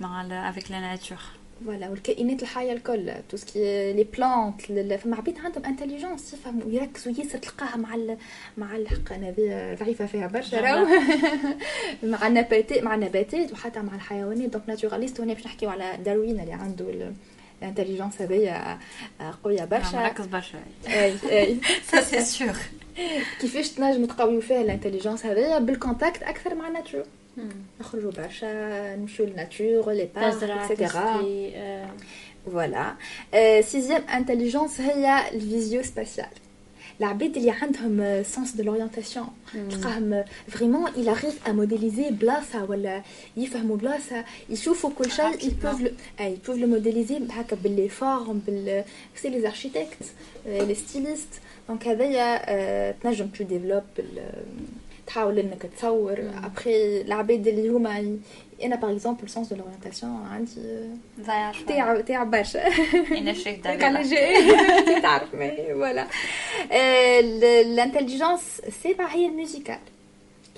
مع ال- avec la nature. voilà والكائنات الحيه الكل tout ce qui les plantes فما عباد عندهم intelligence يفهموا ويركزوا ياسر تلقاها مع ال مع الحق أنا ضعيفه فيها برشا راهو مع النباتات مع النباتات وحتى مع الحيوانات donc naturaliste هنا باش نحكيو على داروين اللي عنده ال intelligence هذيا قويه برشا مركز برشا اي اي c'est sûr. كيفاش تنجم تقويو فيها ال intelligence هذايا بال contact أكثر مع ال nature نخرجوا برشا نمشيو لل nature لي تزرع parc et cetera تسقي آه، voilà sixième intelligence هي ال visuo-spatiale العباد اللي عندهم sens de l'orientation تلقاهم vraiment il arrive à modéliser بلاصه ولا يفهموا بلاصه يشوفوا كل شيء ils peuvent le اي ils peuvent le modéliser هكا بال les formes بال c'est les architectes les stylistes donc هذايا آه، تنجم tu développes تحاول إنك تصور. ابخي العباد اللي هما ي- أنا par exemple sens de l'orientation عندي آه، ضايع شوية. تاع تاع برشا. ينشك هيك على دليل جاي تعرف ما هي voilà ال intelligence السابعه هي ال musicale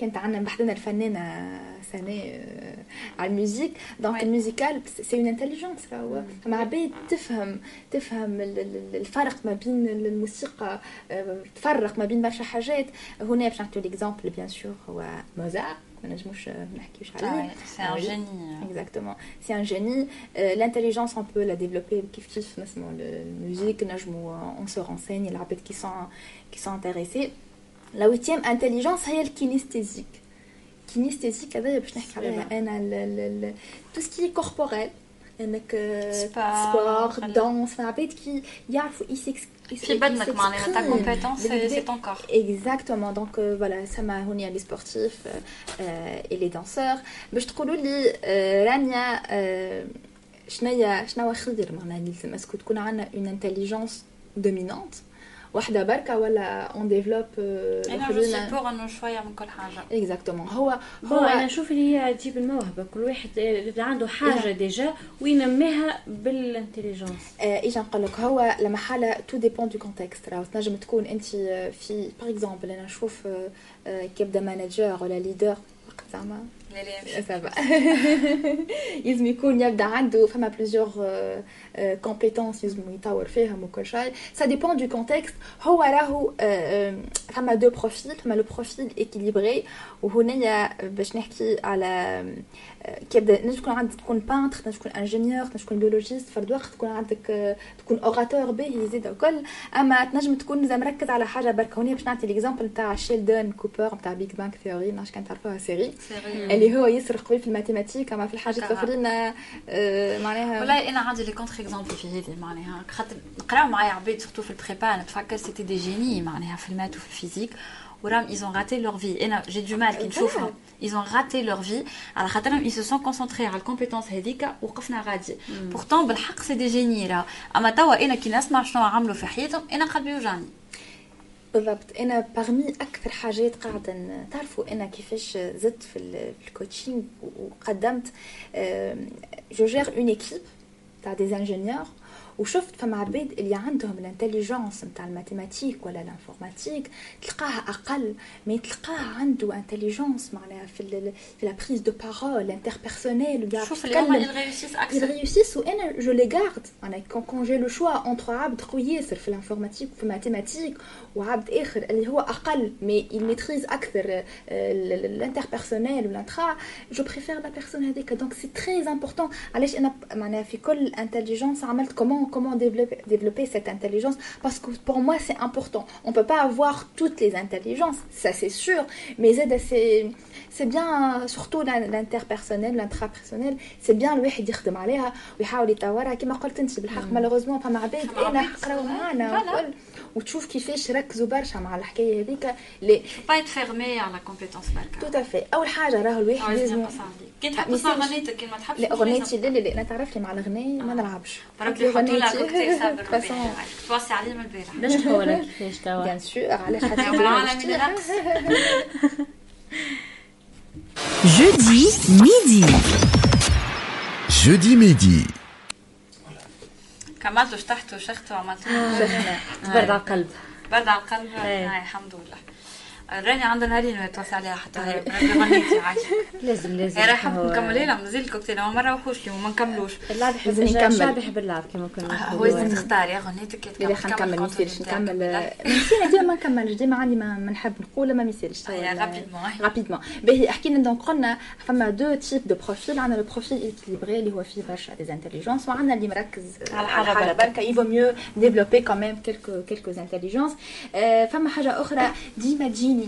كانت عندنا بحثنا الفنانة سنة آه، على ال musique donc Ouais. ال musicale c'est une intelligence راهو مع عباد تفهم تفهم ال- ال- الفرق ما بين الموسيقى آه، تفرق ما بين برشا حاجات هنا باش نعطيو l'exemple bien sûr هو موزار ما نجموش آه، ما نحكيوش عليه c'est un Oui. génie Exactement. C'est un génie. Euh, L'intelligence, on peut la développer كيف كيف نسمعوا الموسيقى نجموا on se renseigne العباد qui sont qui sont intéressés. La huitième intelligence هي ال kinesthésique. kinesthésique هذا باش نحكي عليها أنا ال- ال- ال- tout ce qui est corporel. donc sport, sport danse عباد كي يعرفوا يسكس في بدنك معناها ta compétence c'est c'est ton corps. Exactement, donc euh, voilà, ça m'a réuni les sportifs euh, euh, et les danseurs. باش تقولوا لي آه، رانيا آه، شنو شنو خير معناها لازم est-ce que تكون عندنا une intelligence dominante واحدة بركه ولا on développe أنا جو pour أنه شوية من كل حاجة exactement هو هو أنا نشوف اللي هي تجيب الموهبة. كل واحد عنده حاجة déjà وينميها بال intelligence. إيش نقول لك؟ هو لما حالة tout dépend du contexte راهو تنجم تكون أنت في par exemple أنا نشوف كيبدا manager ولا leader وقت زعما. ça va يلزم يكون يبدا عنده فما plusieurs compétences يلزم يطور فيهم وكل شيء ça dépend du contexte هو راهو فما deux profils فما le profil équilibré وهنا باش نحكي على كي يبدا نجم تكون عندك تكون peintre تنجم تكون ingénieur تنجم تكون biologiste فرد وقت تكون عندك تكون orateur باهي زيد الكل. أما تنجم تكون زي مركز على حاجة برك هنا باش نعطي l'exemple نتاع شيلدون كوبر نتاع Big Bang Theory ما كان تعرفوها série؟ اللي هو يسرق قوي في les mathématiques أما في الحاجات الأخرين معناها والله أنا عندي les contre-exemples في هذه معناها. خاطر نقراو معايا عباد surtout في ال prépa نتفكر c'était des génies معناها في ال maths وفي ال physique. Ils ont raté leur vie. أنا j'ai du mal كي نشوفهم ils ont raté leur vie. على خاطرهم ils se sont concentrés على ال compétence هذيك وقفنا غادي pourtant بالحق c'est des génies راه اما توا أنا كي نسمع شنو عملوا في حياتهم أنا قلبي يوجعني بالضبط أنا parmi أكثر حاجات قاعدة تعرفوا أنا كيفاش زدت في ال coaching وقدمت je gère une équipe تاع des ingénieurs وشفت فما عباد اللي عندهم ال intelligence نتاع les mathématiques ولا l'informatique تلقاها أقل mais تلقاه عنده intelligence معناها في في la prise de parole interpersonnelle يعرف شوف اليوم يـ réussis أكثر يـ réussis وأنا je les garde معناها quand quand j'ai le choix entre عبد قوي ياسر في l'informatique وفي les mathématiques وعبد اخر اللي هو أقل mais il maîtrise أكثر l'interpersonnel وال intra je préfère la personne هذيك. donc c'est très important علاش أنا معناها في كل intelligence عملت comment comment développer, développer cette intelligence parce que pour moi c'est important. On ne peut pas avoir toutes les intelligences, ça c'est sûr, mais c'est c'est bien surtout l'interpersonnel l'intrapersonnel c'est bien الواحد يخدم عليها ويحاول يطورها كما قلت انت بالحق malheureusement فما عباد أنا قراو معانا وتشوف كيفاش ركزوا برشا مع الحكاية هذيك لي با يتفيرمي على كومبيتونس بركا تو افي اول حاجة راهو الواحد لازم كي تحب تسمع غنيتك كي ما تحبش لا اغنيتي لا لا لا أنا تعرف لي مع الغناء ما نلعبش عليه [laughs] من البارح باش هو لك كيفاش توا. بيان سور علاش حتى Jeudi midi. Jeudi midi. كملتوا شطحتوا شختوا عملتوا برد على القلب. برد على القلب. هاي الحمد لله. راني عندنا نارين توصي عليها حتى هي غنيتي عايشه [laughs] لازم لازم. راح نكمل لها مازال الكوكتيل ما نروحوش اليوم ما نكملوش. اللعب يحب الشعب يحب اللعب كما كنا هو لازم تختار يا غنيتك لا نكمل ما يصيرش نكمل. نسينا ديما ما نكملش. ديما عندي ما نحب نقول ما يصيرش rapidement rapidement باهي احكي لنا donc قلنا فما deux types de profils. عندنا le profil équilibré اللي هو فيه برشا des intelligences وعندنا اللي مركز على حاجة بركه يفو ميو ديفلوبي كوميم كيلكو كيلكو انتليجونس فما حاجة أخرى ديما تجيني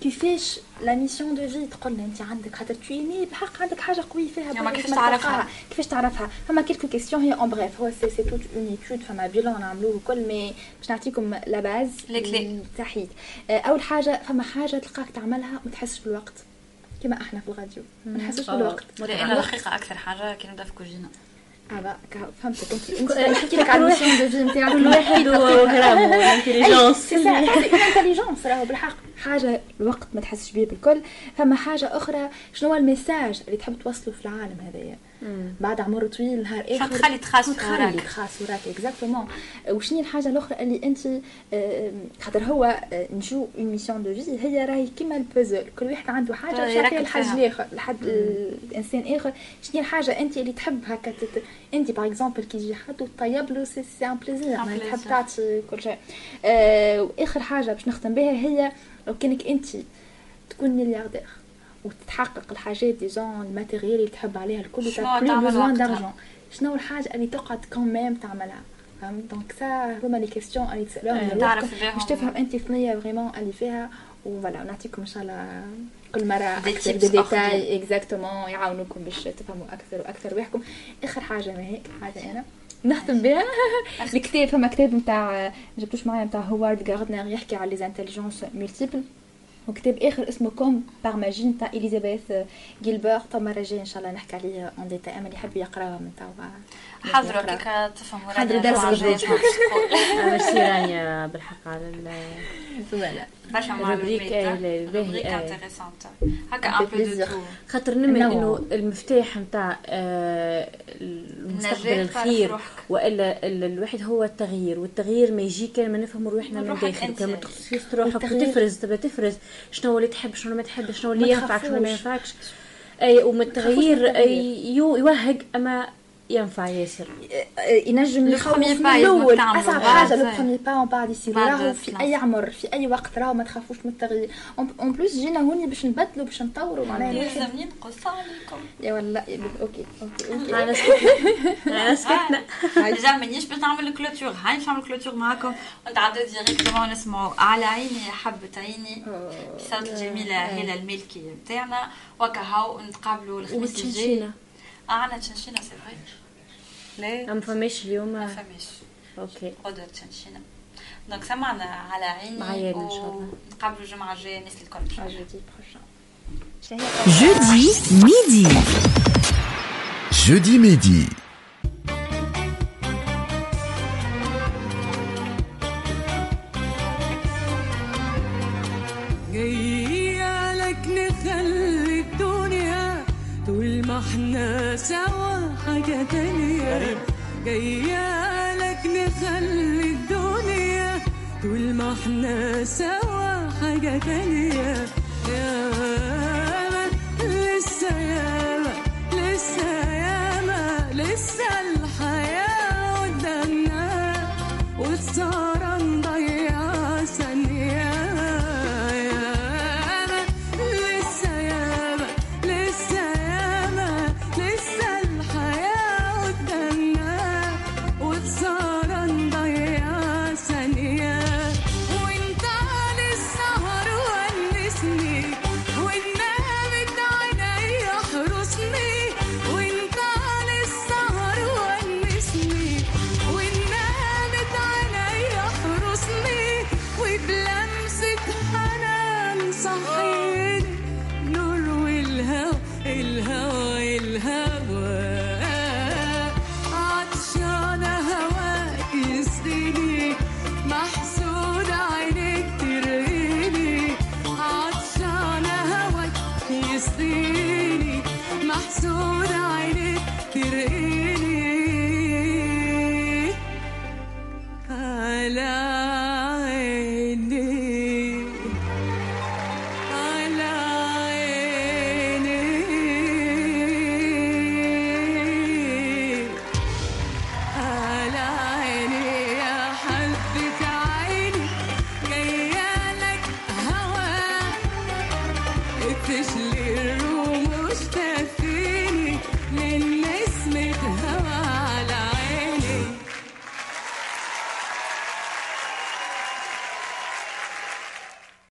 كيفاش لا ميسيون دو في تقول لي أنت عندك خاطر تويني بحق عندك حاجة قوية فيها يعني كيفاش تعرفها؟ كيفاش تعرفها؟ فما كيلكو كيستيون هي اون بريف هو سي سي توت اون ايتود فما بيلون نعملوه وكل مي باش نعطيكم لا باز تحيد أول حاجة فما حاجة تلقاك تعملها ما تحسش بالوقت. كما إحنا في الراديو. ما نحسش بالوقت. أنا الحقيقة أكثر حاجة كي نبدأ في كوجينه فهمتك انت نحكي لك على الميسيون دو في نتاعك كل واحد راهو بالحق حاجة الوقت ما تحسش بيه بالكل فما حاجة أخرى شنو هو الميساج اللي تحب توصله في العالم هذايا بعد عمر طويل نهار آخر. تخلي تخاس تخلي تخاس وراك اكزاكتومون وشنو الحاجة الأخرى اللي أنت خاطر هو نجو اون ميسيون دو في هي راهي كيما البازل كل واحد عنده حاجة شاطئ لحد الآخر لحد الإنسان آخر. شنو الحاجة أنت اللي تحب هكا أنت باغ اكزومبل كي يجي حد وطيب له سي سي ان بليزير تحب تعطي كل شيء. وآخر حاجة باش نختم بها هي لو كانك أنت تكون ملياردير. وتتحقق الحاجات ديجون الماتيريال اللي تحب عليها الكل شنو بزوان دارجون شنو الحاجة اللي تقعد كوميم تعملها؟ فهمت؟ دونك سا هما لي كيستيون اللي تسالوهم تعرف باش تفهم أنت ثنيه فريمون اللي فيها وفوالا نعطيكم إن شاء الله كل مرة أكثر des détails exactement يعاونوكم باش تفهموا أكثر وأكثر ويحكم. آخر حاجة ما هيك حاجة أنا؟ نختم بها. [laughs] الكتاب فما كتاب نتاع جبتوش معايا نتاع هوارد غاردنر يحكي على les intelligences multiples وكتاب آخر اسمه Comme par magie نتاع اليزابيث جيلبرت المره الجايه إن شاء الله نحكي عليه en détail اما اللي يحب يقراها من توا. حضروا كيك تفهموا حضروا درس جديد. [laughs] ميرسي رانيا بالحق على ال- voilà برشا إيه، إيه. intéressante هكا un peu de plaisir. تو خاطر نمل النوع. إنه المفتاح نتاع آه، المستقبل الخير روحك. وإلا ال- الواحد هو التغيير والتغيير ما يجي كان ما نفهموا روحنا من روحك داخل أنت. كان ما تخصصيش روحك وتفرز تبدا تفرز شنو اللي تحب شنو ما تحب شنو اللي ينفعك شنو ما. ينفعكش أي ومن التغيير يرهق أما ينفع ياسر ينجم Le يخوف من الأول. أصعب. حاجة le premier pas ومن بعد يصير راهو في. أي عمر في أي وقت راهو ما تخافوش من التغيير. en plus جينا هوني باش نبدلوا باش نطوروا معناها. الواحد يلزمني نقص عليكم يا ولا OK OK [laughs] على سكتنا. [laughs] على سكتنا. [laughs] déjà مانيش باش نعمل clôture هاي باش نعمل clôture معاكم. ونتعدوا directement نسمعوا على عيني يا حبة عيني. بصوت الجميلة هلا الملكي نتاعنا وكا هاو نتقابلوا الخميس الجاي. وتشنشينا آه عنا تشنشينا c'est vrai لا ما فماش اليوم ما فماش OK قدر تشنشينا donc سمعنا على عيني معايا إن شاء الله. نتقابلوا الجمعة الجاية الناس الكل إن شاء الله. jeudi prochain Jeudi midi. Jeudi midi. حاجة جاية لك نخلي الدنيا طول ما إحنا سوا حاجة تانية. ياما لسه ياما